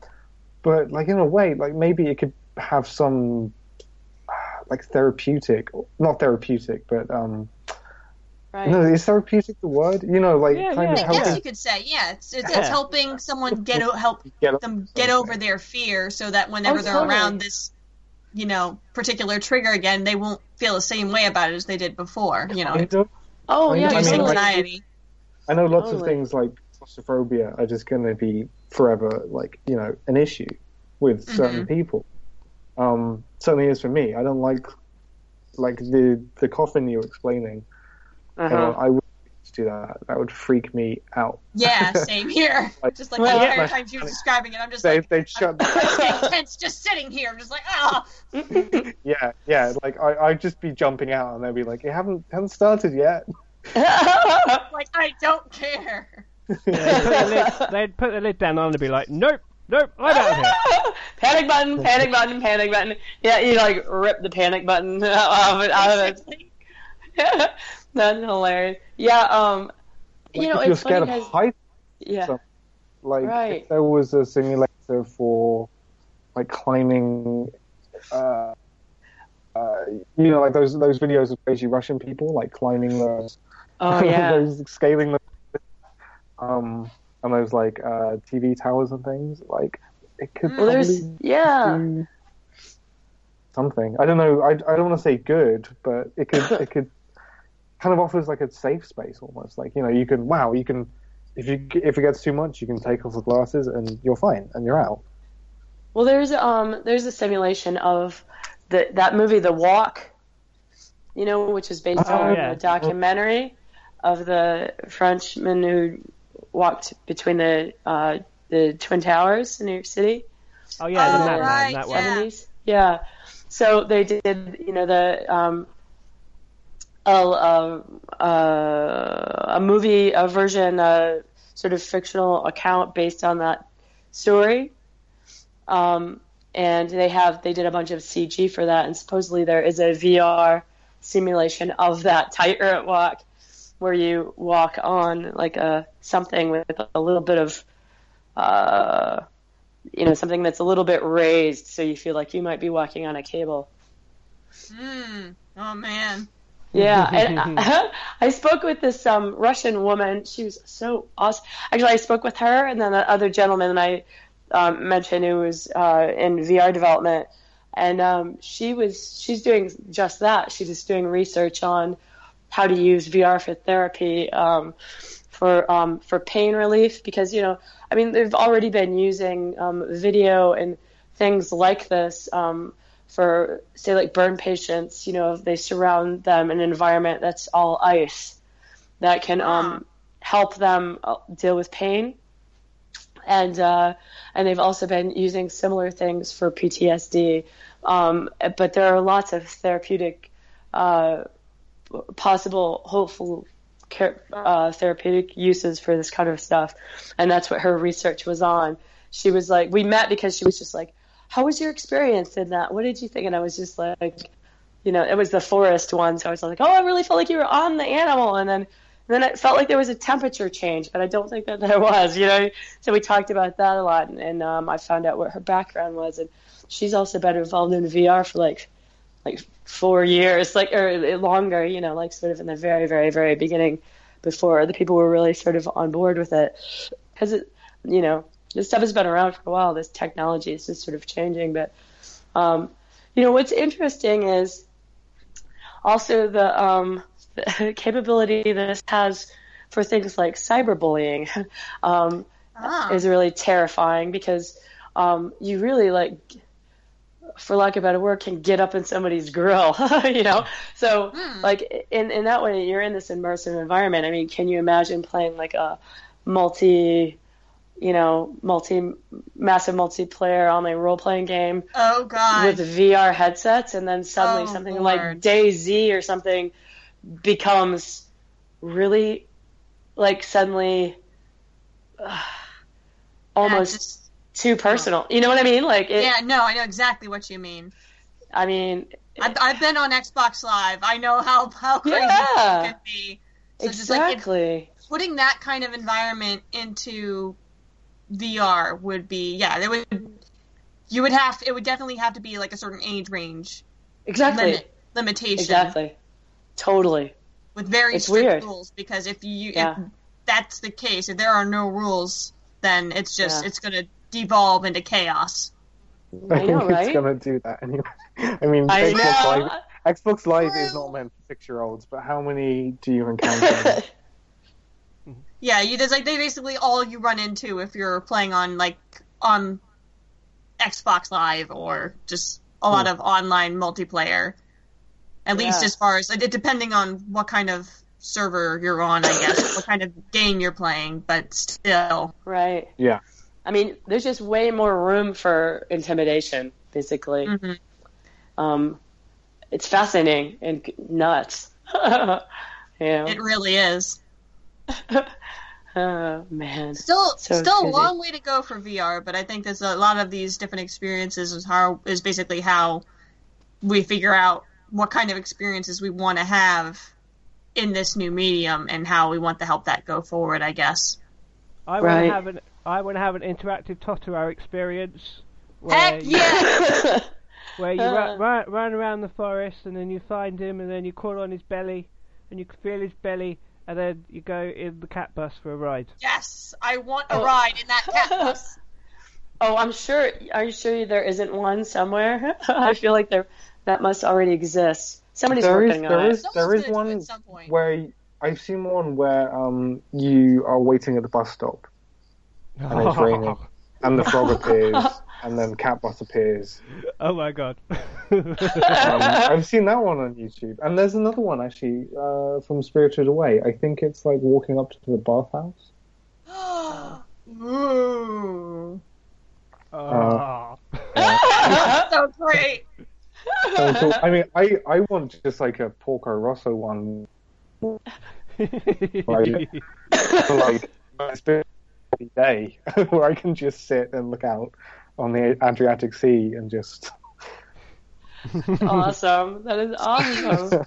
but like in a way, like maybe it could have some like therapeutic, not therapeutic, but um, Right. no, is therapeutic the word? You know, like Yeah, kind yeah. of I helping guess you could say, yeah, it's it's, Yeah. it's helping someone get o- help get them get over their fear, so that whenever Oh, they're totally. around this, you know, particular trigger again, they won't feel the same way about it as they did before. You know, I don't- Oh I yeah, mean, reducing totally. anxiety. I know lots of Totally. things like claustrophobia are just going to be forever, like you know, an issue with certain people. Um, certainly is for me. I don't like like the the coffin you're explaining. Uh-huh. Uh, I would do that. That would freak me out. Yeah, same here. Like- just like Well, the yeah. entire time she was describing it, I'm just They like, they'd shut. I'm tense just sitting here. I'm just like, ah, yeah, yeah. Like I I'd just be jumping out, and they'd be like, "It haven't haven't started yet." like I don't care. they'd put, the lid, they'd put the lid down on and be like, nope, nope, I'm out of here. panic button, panic button, panic button. Yeah, you like rip the panic button out of it. Out of it. That's hilarious. Yeah, um, you know, if you're it's scared of 'cause- heights, yeah, So- like Right. if there was a simulator for like climbing uh, uh, you know like those those videos of crazy russian people like climbing those oh yeah, those scaling the um and those like uh tv towers and things like it could well, there's yeah, something. I don't know. I, I don't want to say good but it could it could kind of offers like a safe space almost like you know you can wow you can if you if it gets too much you can take off the glasses and you're fine and you're out Well, there's um there's a simulation of the that movie The Walk, you know, which is based Oh, on yeah. a documentary of the Frenchman who walked between the uh, the Twin Towers in New York City. Oh yeah, Oh, Madman, right, that yeah. 70s. Yeah. So they did, you know, the um, a, a, a, movie, a version, a sort of fictional account based on that story. Um, and they have they did a bunch of CG for that, and supposedly there is a VR simulation of that tightrope walk, where you walk on like a something with a little bit of uh, you know, something that's a little bit raised so you feel like you might be walking on a cable. Hmm. Oh man. Yeah, and I, I spoke with this um, Russian woman. She was so awesome. Actually, I spoke with her and then the other gentleman I um, mentioned who was uh, in VR development, and um, she was she's doing just that. She's just doing research on how to use VR for therapy um, for um, for pain relief because you know I mean they've already been using um, video and things like this. Um, for say like burn patients, you know, they surround them in an environment that's all ice, that can um, help them uh, deal with pain. And uh, and they've also been using similar things for PTSD. Um, but there are lots of therapeutic, uh, possible, hopeful care, uh, therapeutic uses for this kind of stuff. And that's what her research was on. She was like, we met because she was just like, how was your experience in that? What did you think? And I was just like, you know, it was the forest one, so I was like, oh, I really felt like you were on the animal, and then and then it felt like there was a temperature change, but I don't think that there was, you know. So we talked about that a lot, and, and um, I found out what her background was, and she's also been involved in VR for like like four years, like or longer, you know, like sort of in the very, very, very beginning, before the people were really sort of on board with it, because it, you know, this stuff has been around for a while. This technology is just sort of changing, but um, you know, what's interesting is also the um, the capability this has for things like cyberbullying um, Ah. is really terrifying because um, you really like for lack of a better word can get up in somebody's grill you know so Hmm. like in in that way you're in this immersive environment i mean can you imagine playing like a multi you know multi massive multiplayer online role playing game Oh God. with VR headsets, and then suddenly Oh, something Lord. like DayZ or something becomes really like suddenly uh, almost just- too personal. You know what I mean? Like, it, yeah, no, I know exactly what you mean. I mean, I've, I've been on Xbox Live. I know how how crazy Yeah. it can be. So just like it, exactly. putting that kind of environment into VR would be yeah, it would. You would have it would definitely have to be like a certain age range exactly. limit limitation Exactly. Totally. with very It's strict weird. rules because if you Yeah. if that's the case if there are no rules then it's just Yeah. it's going to devolve into chaos. I I think know, it's gonna do that anyway. I mean, I Xbox know. Live, Xbox Live is not meant for six-year-olds, but how many do you encounter? Yeah, you there's like they basically all you run into if you're playing on like on Xbox Live or just a lot of online multiplayer. At least as far as it, depending on what kind of server you're on, I guess, what kind of game you're playing, but still. right. yeah, I mean, there's just way more room for intimidation, basically. Mhm. Um, it's fascinating and nuts. yeah. It really is. oh man. Still, So still a long way to go for VR, but I think there's a lot of these different experiences is how is basically how we figure out what kind of experiences we want to have in this new medium and how we want to help that go forward. I guess. I want to have an I want to have an interactive Totoro experience. Where Heck you, yeah! Where you Uh. run, run, run around the forest and then you find him and then you crawl on his belly and you can feel his belly and then you go in the cat bus for a ride. yes, I want a Oh. ride in that cat bus. oh, I'm sure. Are you sure there isn't one somewhere? I feel like there that must already exist. Somebody's There is- working there on is- it. Someone's there is gonna do it one at some point. where I've seen one where um you are waiting at the bus stop and it's raining and the frog appears and then cat bus appears. oh my god. Um, I've seen that one on YouTube, and there's another one actually uh, from Spirited Away. I think it's like walking up to the bathhouse. Ooh, Oh. so great. So, so, I mean, I, I want just like a Porco Rosso one, Right. for like a day, where I can just sit and look out on the Adriatic Sea and just. awesome. That is awesome.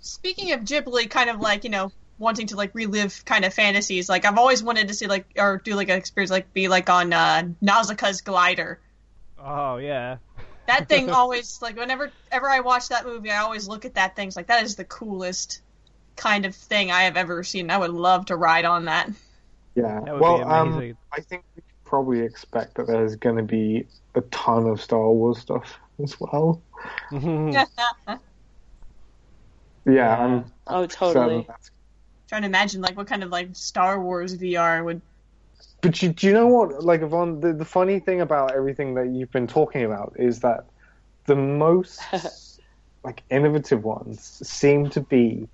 Speaking of Ghibli, kind of like you know wanting to like relive kind of fantasies. Like I've always wanted to see like or do like an experience like be like on uh, Nausicaa's glider. oh yeah. That thing always like whenever ever I watch that movie, I always look at that thing. It's like that is the coolest kind of thing I have ever seen. I would love to ride on that. Yeah. That would well, be um, amazing. I think we can probably expect that there's going to be a ton of Star Wars stuff as well. Mm-hmm. Yeah, I'm Oh, totally. that's Trying to imagine like what kind of like Star Wars VR would. But you, do you know what, like, Yvonne, the, the funny thing about everything that you've been talking about is that the most, like, innovative ones seem to be,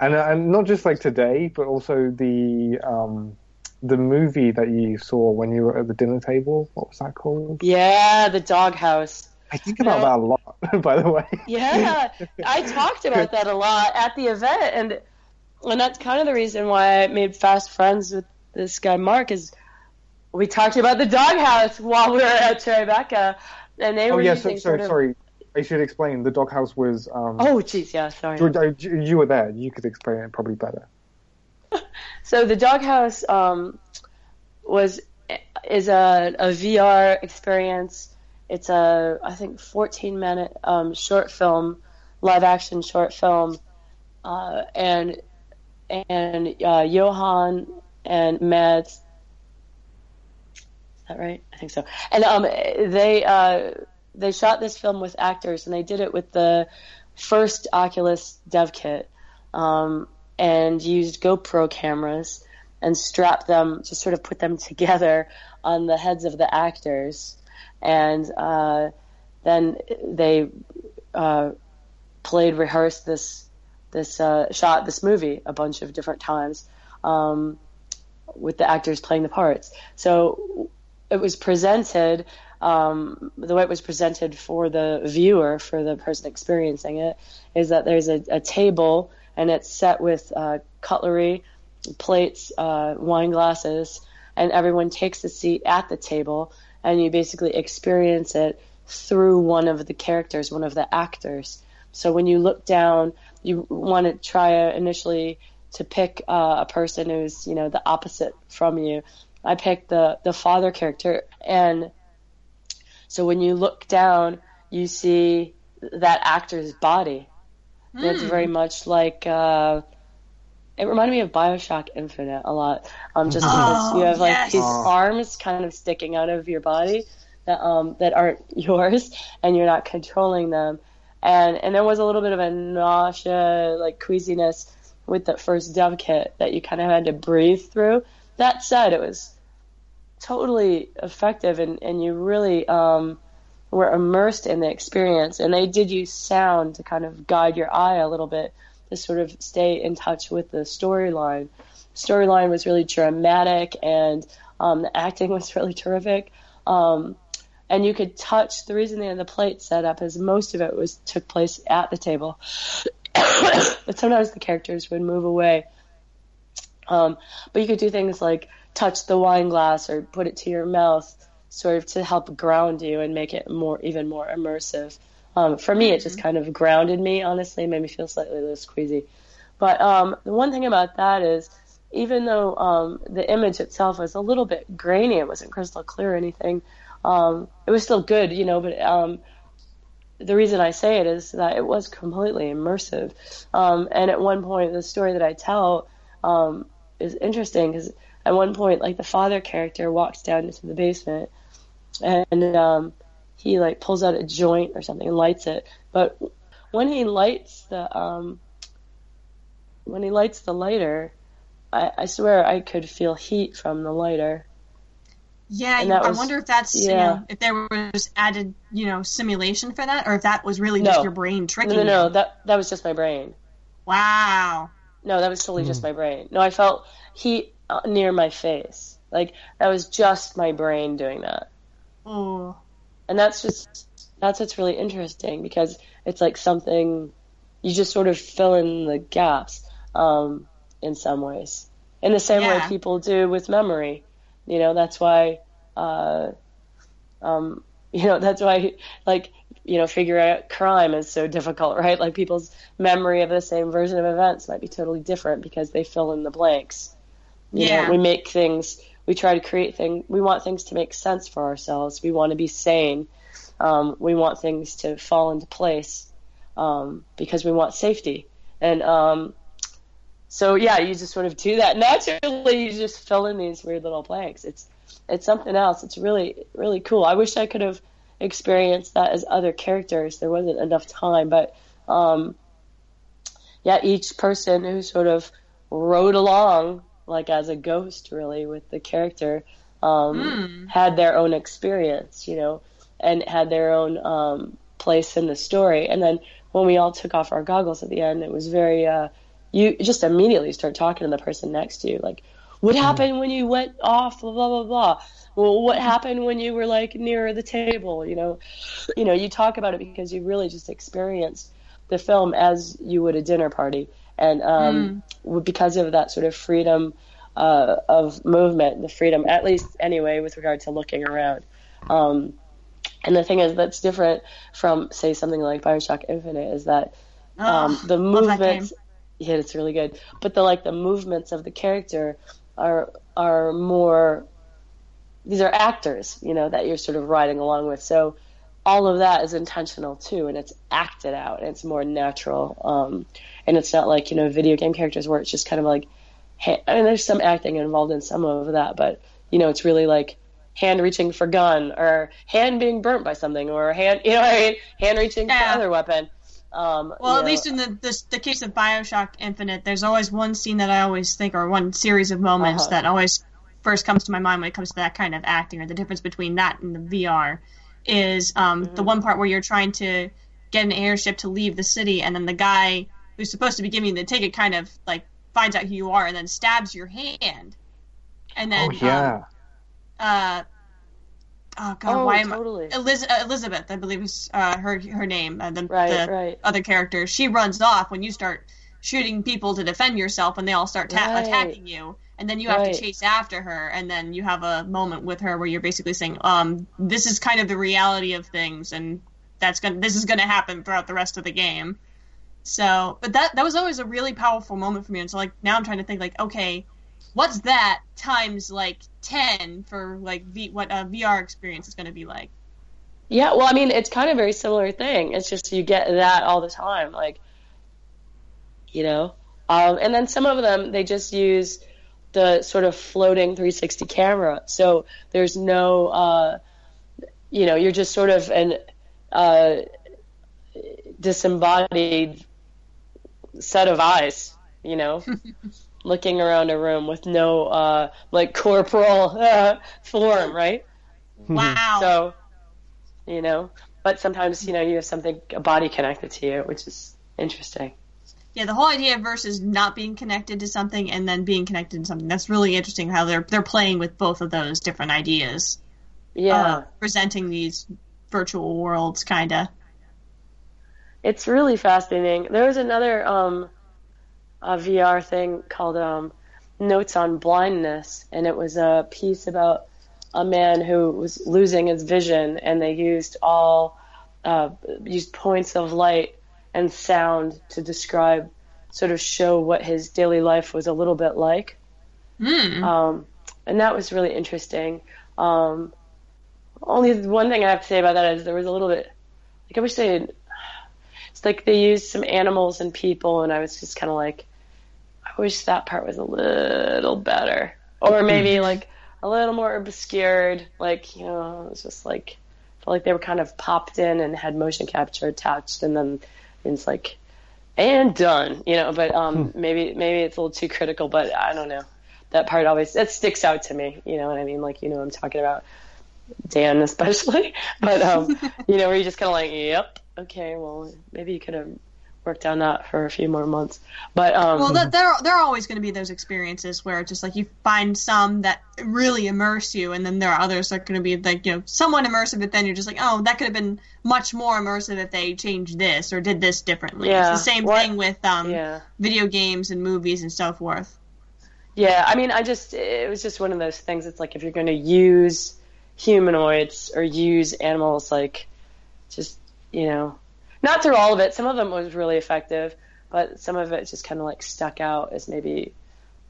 and, and not just like today, but also the, um, the movie that you saw when you were at the dinner table. What was that called? Yeah, the doghouse. I think about that a lot, by the way. Yeah, I talked about that a lot at the event, and and that's kind of the reason why I made fast friends with this guy Mark. Is we talked about the doghouse while we were at Tribeca, and they oh, were yeah, so, sorry, sort of. sorry. I should explain. The doghouse was. Um, Oh, jeez, yeah, sorry. you, you- you were there. You could explain it probably better. So the doghouse um, was is a, a VR experience. It's a I think 14 minute um, short film, live action short film, uh, and and uh, Johan and Mads. Is that right? I think so. And um, they uh, they shot this film with actors, and they did it with the first Oculus dev kit um, and used GoPro cameras and strapped them, just sort of put them together on the heads of the actors, and uh, then they uh, played, rehearsed this this uh, shot this movie a bunch of different times um, with the actors playing the parts. So it was presented um, the way it was presented for the viewer, for the person experiencing it, is that there's a, a table and it's set with uh, cutlery, plates, uh, wine glasses, and everyone takes a seat at the table, and you basically experience it through one of the characters, one of the actors. So when you look down, you want to try initially to pick uh, a person who's you know the opposite from you. I picked the the father character, and so when you look down, you see that actor's body. Mm. It's very much like uh, it reminded me of Bioshock Infinite a lot. Um, just because oh, you have like yes. these arms kind of sticking out of your body that um that aren't yours, and you're not controlling them. And and there was a little bit of a nausea, like queasiness with the first dev kit that you kind of had to breathe through. That said, it was totally effective and, and you really um, were immersed in the experience. And they did use sound to kind of guide your eye a little bit to sort of stay in touch with the storyline. Storyline was really dramatic and um, the acting was really terrific. Um, and you could touch the reason they had the plate set up is most of it was took place at the table. but sometimes the characters would move away. Um, but you could do things like touch the wine glass or put it to your mouth, sort of to help ground you and make it more, even more immersive. Um, for me, it just kind of grounded me. Honestly, made me feel slightly less queasy. But um, the one thing about that is, even though um, the image itself was a little bit grainy, it wasn't crystal clear or anything. Um, it was still good, you know. But um, the reason I say it is that it was completely immersive. Um, and at one point, the story that I tell um, is interesting because at one point, like the father character walks down into the basement, and um, he like pulls out a joint or something and lights it. But when he lights the um, when he lights the lighter, I, I swear I could feel heat from the lighter. Yeah, you- that I was- wonder if that's you know if there was added you know simulation for that, or if that was really just your brain No, tricking no, no, you. that that was just my brain. Wow. No, that was totally just my brain. No, I felt heat uh, near my face. Like that was just my brain doing that. Oh. and that's just that's what's really interesting because it's like something you just sort of fill in the gaps um, in some ways. In the same way people do with memory. You know that's why uh, um, you know that's why like you know figuring out crime is so difficult right? Like people's memory of the same version of events might be totally different because they fill in the blanks. You Yeah. know, we make things we try to create things we want things to make sense for ourselves. We want to be sane. Um, we want things to fall into place um, because we want safety. And um, so yeah you just sort of do that. Naturally you just fill in these weird little blanks. It's it's something else. It's really really cool. I wish i could have experienced that as other characters. There wasn't enough time but um, yeah each person who sort of rode along like as a ghost really with the character um, had their own experience you know and had their own um, place in the story. And then when we all took off our goggles at the end it was very uh, you just immediately start talking to the person next to you like what happened when you went off? blah blah blah blah. Well what happened when you were like near the table? You know you know you talk about it because you really just experienced the film as you would a dinner party and um, w because of that sort of freedom uh, of movement the freedom at least anyway with regard to looking around. Um, and the thing is that's different from say something like bioshock infinite is that um, Ugh, the movements yeah it's really good. But the like the movements of the character are are more these are actors you know that you're sort of riding along with. So all of that is intentional too and it's acted out and it's more natural um, and it's not like you know video game characters where it's just kind of like ha- I mean there's some acting involved in some of that but you know it's really like hand reaching for gun or hand being burnt by something or hand you know what I mean hand reaching Yeah. for other weapon Um, Well, at know, least in the, the the case of Bioshock Infinite, there's always one scene that I always think, or one series of moments Uh-huh. that always first comes to my mind when it comes to that kind of acting, or the difference between that and the VR, is um, Mm-hmm. the one part where you're trying to get an airship to leave the city, and then the guy who's supposed to be giving you the ticket kind of like finds out who you are and then stabs your hand, and then oh yeah. um, uh, oh god, oh, why am I? totally. Eliz- uh, Elizabeth, I believe is uh, her her name. Uh, the, Right, the right. other character, she runs off when you start shooting people to defend yourself, and they all start ta- Right. attacking you, and then you have Right. to chase after her, and then you have a moment with her where you're basically saying, um, "This is kind of the reality of things, and that's gonna this is gonna happen throughout the rest of the game." So, but that that was always a really powerful moment for me, and so like now I'm trying to think like, okay, what's that times like ten for like v- what a VR experience is going to be like? Yeah, well, I mean, it's kind of a very similar thing. It's just you get that all the time, like, you know. Um, and then some of them they just use the sort of floating 360 camera, so there's no, uh, you know, you're just sort of an uh, disembodied set of eyes, you know, looking around a room with no uh, like corporal uh, form, right? Wow. So, you know, but sometimes, you know, you have something, a body connected to you, which is interesting. Yeah, the whole idea of versus not being connected to something and then being connected to something. That's really interesting how they're they're playing with both of those different ideas. Yeah. Uh, presenting these virtual worlds kinda. it's really fascinating. There was another um, a VR thing called um, Notes on Blindness, and it was a piece about a man who was losing his vision, and they used all uh, used points of light and sound to describe, sort of show what his daily life was a little bit like. Hmm. Um, and that was really interesting. Um, only one thing I have to say about that is there was a little bit, like I wish they had, it's like they used some animals and people, and I was just kind of like, I wish that part was a little better, or maybe like a little more obscured. Like you know, it was just like felt like they were kind of popped in and had motion capture attached, and then it's like and done, you know. But um, maybe maybe it's a little too critical, but I don't know. That part always that sticks out to me. You know what I mean? Like you know I'm talking about. Dan especially, but um, you know, where you just kind of like, yep, okay, well, maybe you could have worked on that for a few more months. But um, Well, th- there there are always going to be those experiences where it's just like you find some that really immerse you, and then there are others that are going to be like you know somewhat immersive, but then you're just like, oh, that could have been much more immersive if they changed this or did this differently. Yeah. It's the same What- thing with um, yeah. video games and movies and so forth. Yeah, I mean, I just it was just one of those things. It's like if you're going to use humanoids or use animals, like just you know, not through all of it. Some of them was really effective, but some of it just kind of like stuck out as maybe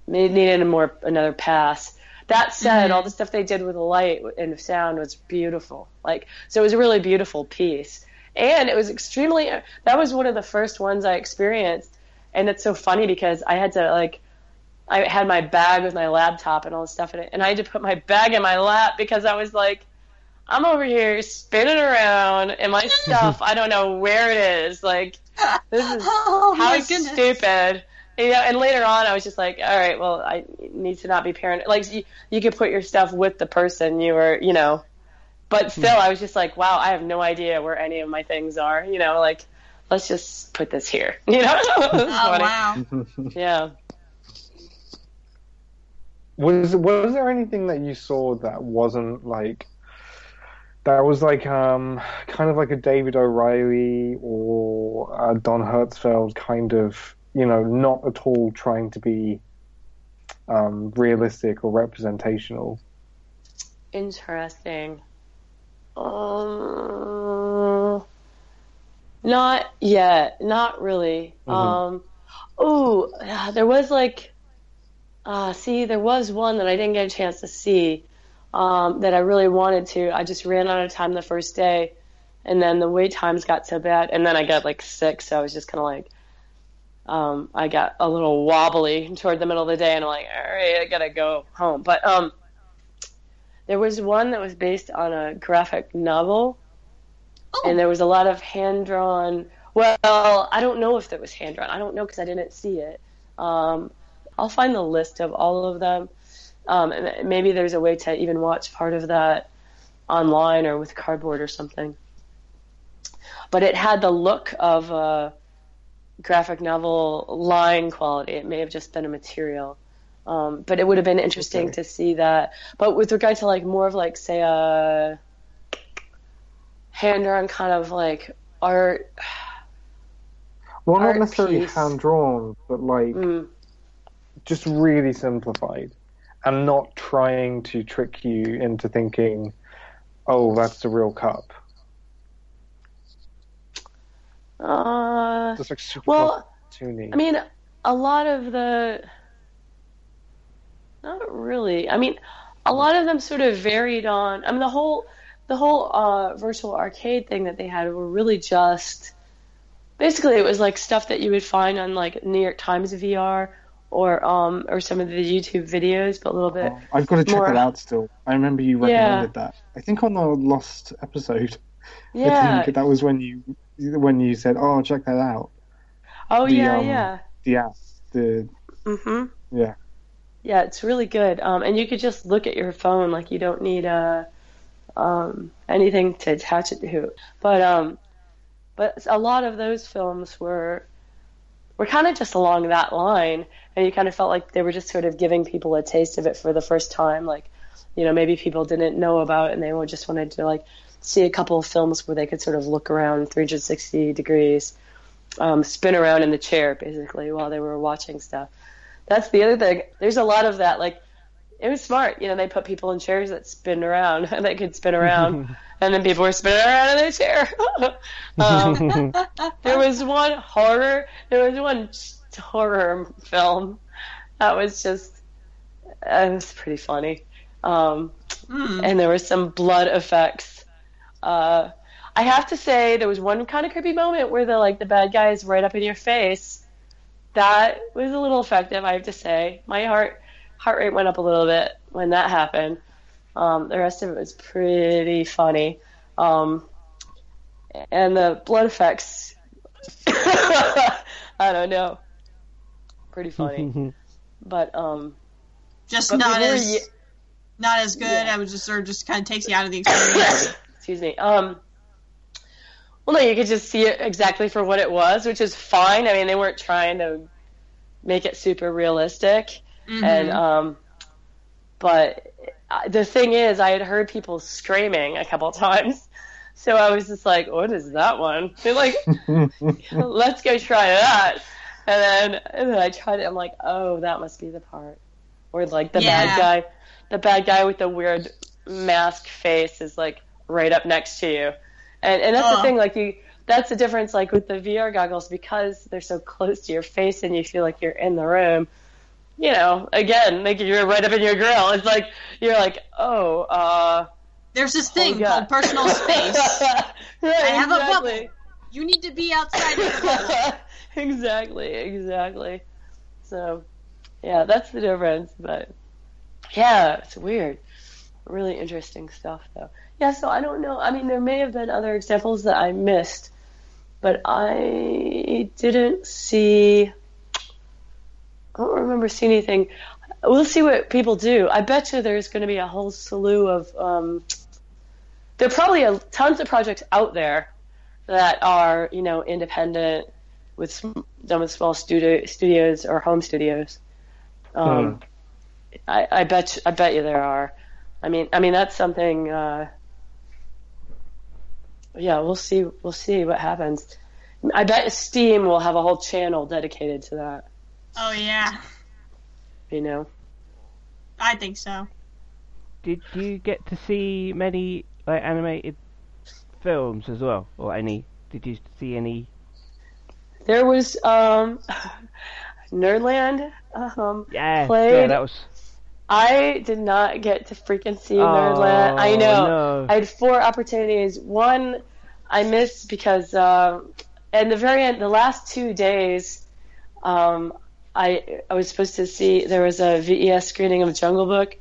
maybe needed a more another pass. That said, mm-hmm. all the stuff they did with the light and sound was beautiful. Like so, it was a really beautiful piece, and it was extremely. Uh, that was one of the first ones I experienced, and it's so funny because I had to like. I had my bag with my laptop and all this stuff in it, and I had to put my bag in my lap because I was like, I'm over here spinning around, and my stuff, I don't know where it is. Like, this is oh how stupid. You know, and later on, I was just like, all right, well, I need to not be paranoid. Like, you, you could put your stuff with the person you were, you know, but hmm. still, I was just like, wow, I have no idea where any of my things are. You know, like, let's just put this here. You know, Oh wow! yeah. Was was there anything that you saw that wasn't like that was like um kind of like a David O'Reilly or a Don Hertzfeldt kind of you know not at all trying to be um, realistic or representational. Interesting. Um, not yet. Not really. Mhm. Um, ooh, yeah, there was like, uh, see, there was one that I didn't get a chance to see, um, that I really wanted to. I just ran out of time the first day, and then the wait times got so bad, and then I got like sick, so I was just kind of like, um, I got a little wobbly toward the middle of the day, and I'm like, all right, I gotta go home. But um, there was one that was based on a graphic novel, Oh. and there was a lot of hand drawn Well, I don't know if there was hand drawn. I don't know because I didn't see it. Um, I'll find the list of all of them. Um, maybe there's a way to even watch part of that online or with cardboard or something. But it had the look of a graphic novel line quality. It may have just been a material. Um, but it would have been interesting Okay. to see that. But with regard to like more of like say a hand drawn kind of like art, Well, not necessarily hand drawn, but like mm, just really simplified, and not trying to trick you into thinking, "Oh, that's the real cup." uh, Just like super well, cartoony. I mean, a lot of the. Not really. I mean, a lot of them sort of varied on. I mean, the whole, the whole uh, virtual arcade thing that they had were really just. Basically, it was like stuff that you would find on like New York Times VR or um or some of the YouTube videos, but a little bit. Oh, I've got to check more- it out still. I remember you Yeah. recommended that. I think on the lost episode. Yeah. I think that was when you when you said, "Oh, check that out." Oh the, yeah, um, yeah. The app, the Mhm. yeah. Yeah, it's really good. Um, and you could just look at your phone, like you don't need uh, um, anything to attach it to. But um, but a lot of those films were were kind of just along that line, and you kind of felt like they were just sort of giving people a taste of it for the first time. Like, you know, maybe people didn't know about it, and they just wanted to like see a couple of films where they could sort of look around 360 degrees, um, spin around in the chair basically while they were watching stuff that's the other thing. There's a lot of that. Like, it was smart. You know, they put people in chairs that spin around and they could spin around, and then people were spinning around in their chair. um, there was one horror. There was one horror film that was just. uh, It was pretty funny. Um, Hmm. and there were some blood effects. Uh, I have to say, there was one kind of creepy moment where the like the bad guy is right up in your face. That was a little effective, I have to say. My heart heart rate went up a little bit when that happened. Um, the rest of it was pretty funny, um, and the blood effects. I don't know, pretty funny, but um, Just but not as ye- not as good. Yeah. I was just sort of just kind of takes you out of the experience. excuse me. Um, well, no, you could just see it exactly for what it was, which is fine. I mean, they weren't trying to make it super realistic, Mhm. and um, but uh, the thing is, I had heard people screaming a couple times, so I was just like, "What is that one?" They're like, "Let's go try that," and then and then I tried it. I'm like, "Oh, that must be the part where like the Yeah. bad guy, the bad guy with the weird mask face is like right up next to you," and and that's the Oh. thing. Like you, that's the difference. Like with the VR goggles, because they're so close to your face and you feel like you're in the room. You know, again, like you're right up in your grill. It's like you're like, oh, uh, There's this oh, thing yeah. called personal space. right, I have a exactly. bubble. You need to be outside of the bubble. exactly, exactly. So, yeah, that's the difference. But yeah, it's weird. Really interesting stuff, though. Yeah, so I don't know. I mean, there may have been other examples that I missed, but I didn't see. I don't remember seeing anything. We'll see what people do. I bet you there's going to be a whole slew of. Um, there are probably a, tons of projects out there that are, you know, independent with done with small studio studios or home studios. Um, I, I bet I bet you there are. I mean, I mean that's something. Uh, yeah, we'll see. We'll see what happens. I bet Steam will have a whole channel dedicated to that. Oh yeah, You know. I think so. Did you get to see many like animated films as well, or any? Did you see any? There was um, Nerdland. Um, Yeah, Played- yeah, that was. I did not get to freaking see Oh, Nerdland. I know. No. I had four opportunities. One I missed because um, in the very end, the last two days, um, I I was supposed to see there was a VES screening of Jungle Book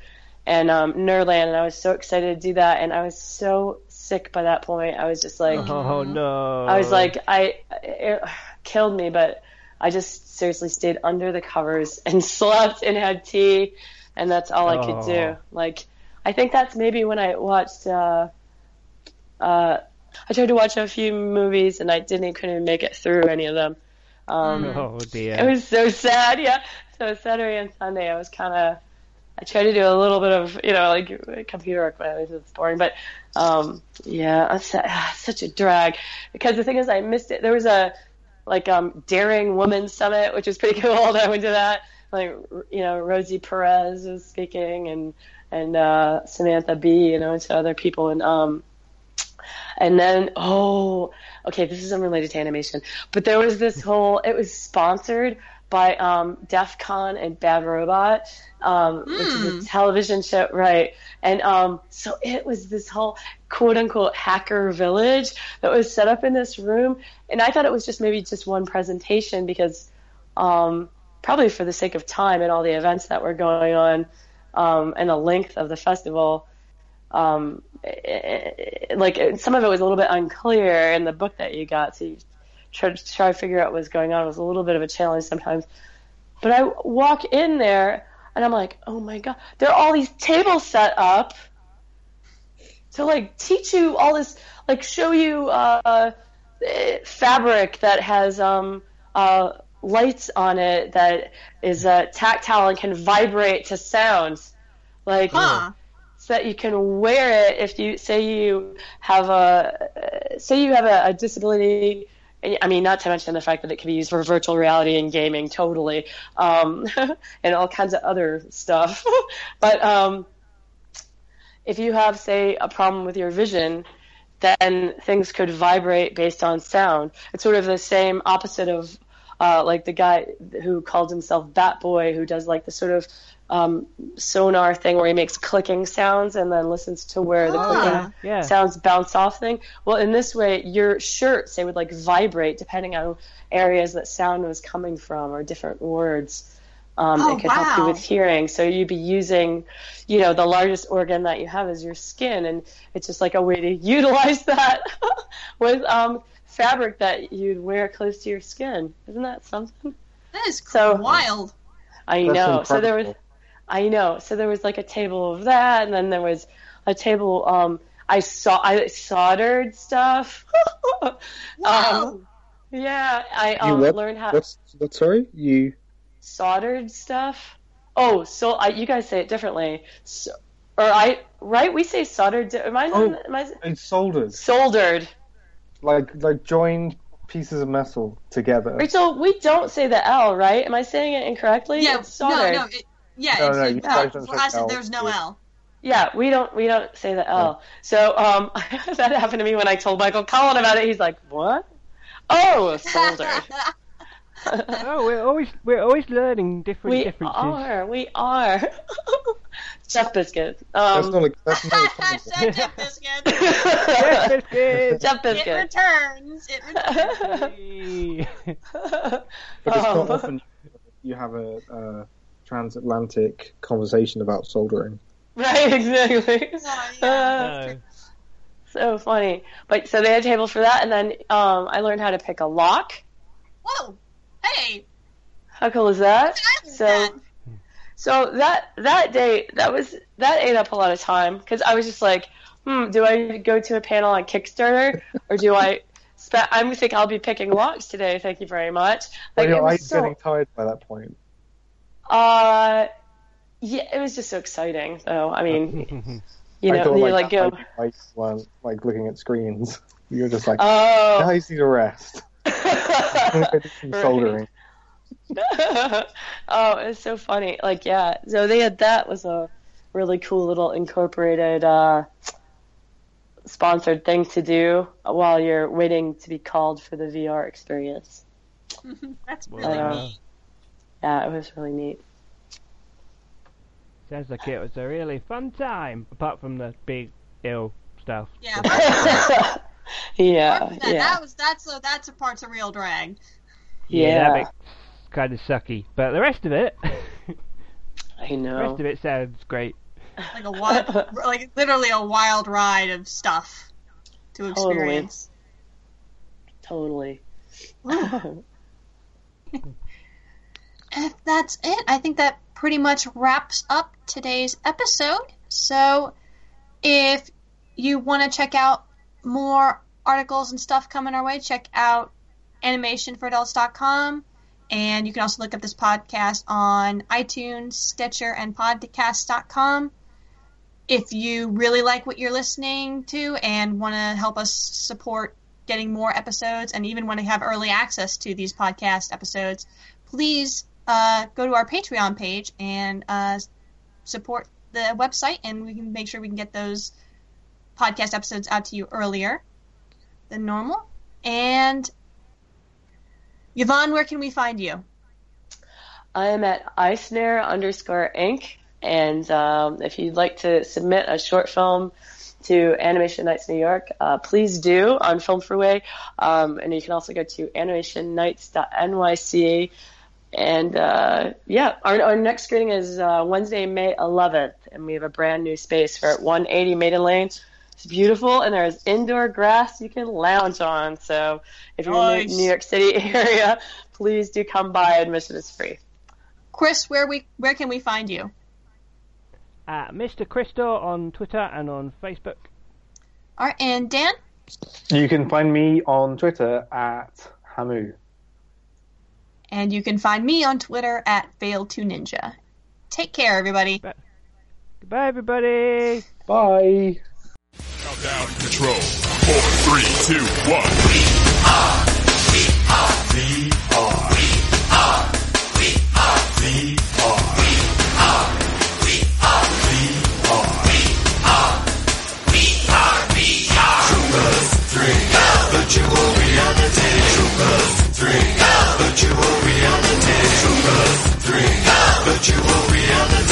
and um, Nerdland, and I was so excited to do that, and I was so sick by that point. I was just like, Oh no! I was like, I it killed me, but I just seriously stayed under the covers and slept and had tea, and that's all I could do. Oh. Like, I think that's maybe when I watched. Uh, uh, I tried to watch a few movies and I didn't couldn't make it through any of them. Um, oh dear. It was so sad, yeah. So Saturday and Sunday, I was kind of. I tried to do a little bit of, you know, like computer work, but it's boring. But um, yeah, it's ah, such a drag because the thing is, I missed it. There was a like um, daring woman summit, which was pretty cool. That I went to that. Like you know, Rosie Perez was speaking, and and uh, Samantha Bee, you know, and some other people, and um, and then oh, okay, this is unrelated to animation, but there was this whole. It was sponsored by um, DEF CON and Bad Robot, um, which is a television show, right? And um, so it was this whole quote unquote hacker village that was set up in this room, and I thought it was just maybe just one presentation because um, probably for the sake of time and all the events that were going on um, and the length of the festival. Um, it- like some of it was a little bit unclear in the book that you got, so you try to try to figure out what's going on. It was a little bit of a challenge sometimes. But I walk in there and I'm like, oh my god, there are all these tables set up to like teach you all this, like show you uh, eh, fabric that has um, uh, lights on it that is uh, tactile and can vibrate to sounds, like Huh. So that you can wear it if you say you have a say you have a, a disability. I mean, not to mention the fact that it can be used for virtual reality and gaming, totally, um, and all kinds of other stuff. but um, if you have, say, a problem with your vision, then things could vibrate based on sound. It's sort of the same opposite of uh, like the guy who called himself Bat Boy, who does like the sort of um, sonar thing where he makes clicking sounds and then listens to where the Ah. clicking Yeah. sounds bounce off thing. Well, in this way, your shirt, say, would like vibrate depending on areas that sound was coming from or different words. Um, Oh, it could help you with hearing. So you'd be using, you know, the largest organ that you have is your skin, and it's just like a way to utilize that with um, fabric that you'd wear close to your skin. Isn't that something? That is So- wild. I That's know. So there was, incredible. I know. So there was like a table of that, and then there was a table. Um, I saw I soldered stuff. Wow. um, yeah, I You um, what? learned how What's what? Sorry, you. soldered stuff. Oh, so I, you guys say it differently. So, or I right? We say soldered. di- Am I? Oh. Am I It's soldered, soldered? Like like joined pieces of metal together. Rachel, we don't say the L, right? Am I saying it incorrectly? Yeah, it's no, soldered. no, it, yeah, No, it's, no, it- you for- guys don't for us, L. there's no L. Yeah, we don't we don't say the L. So um, that happened to me when I told Michael Collin about it. He's like, "What? Oh, a soldered." Oh, we're always we're always learning different we differences. are. We are. Jeff Biscuit. That's Um, not a. That's not a comic book. Hashtag Jeff Biscuit. Yes, biscuits. It returns. It returns. Yay. But it's not Um, often you have a, uh transatlantic conversation about soldering. right, exactly. Oh, yeah. Uh, No. so funny. But so they had a table for that, and then um, I learned how to pick a lock. Whoa. Hey. How cool is that? So that. So that that day, that was that ate up a lot of time because I was just like, hmm, do I go to a panel on Kickstarter or do I? Spe- I think I'll be picking locks today. Thank you very much. Were Like your it was eyes so, getting tired by that point? Uh, yeah, it was just so exciting. Though I mean, you I know, thought you like, like go, might be why you weren't like looking at screens. You're just like, oh, guys need a rest. I'm gonna do some Right. soldering. oh, it's so funny. Like, yeah. So they had that was a really cool little incorporated uh, sponsored thing to do while you're waiting to be called for the VR experience. That's really Wow. neat. Yeah, it was really neat. Sounds like it was a really fun time, apart from the big ill stuff. Yeah. yeah, that, yeah, that was that's a that's a part's a real drag. yeah. that makes kind of sucky, but the rest of it, I know. the rest of it sounds great. Like a wild, like literally a wild ride of stuff. to experience. Totally. if that's it, I think that pretty much wraps up today's episode. So, if you want to check out more articles and stuff coming our way, check out animationforadults.com. And you can also look up this podcast on iTunes, Stitcher, and podcast.com. If you really like what you're listening to and want to help us support getting more episodes and even want to have early access to these podcast episodes, please uh, go to our Patreon page and uh, support the website, and we can make sure we can get those podcast episodes out to you earlier than normal. And Yvonne, where can we find you? I am at Eisner underscore Inc. And um, if you'd like to submit a short film to Animation Nights New York, uh, please do on FilmFreeway. Um, and you can also go to animationnights.nyc. And uh, yeah, our, our next screening is uh, Wednesday, May 11th, and we have a brand new space for 180 Maiden Lane. It's beautiful, and there's indoor grass you can lounge on. So if you're in the New York City area, please do come by. Admission is free. Chris, where we where can we find you? Uh, Mr. Crystal on Twitter and on Facebook. All right, and Dan. You can find me on Twitter at Hamu. And you can find me on Twitter at fail2ninja. Take care, everybody. Goodbye, everybody. Bye. Countdown control. Four, three, two, one. We are, we are, we are, we are, we are, we are, we are, we are, we are, we are, we are, we are. The jewel, we are three, go! But you will be on the. Two plus three, go! But you will be on the.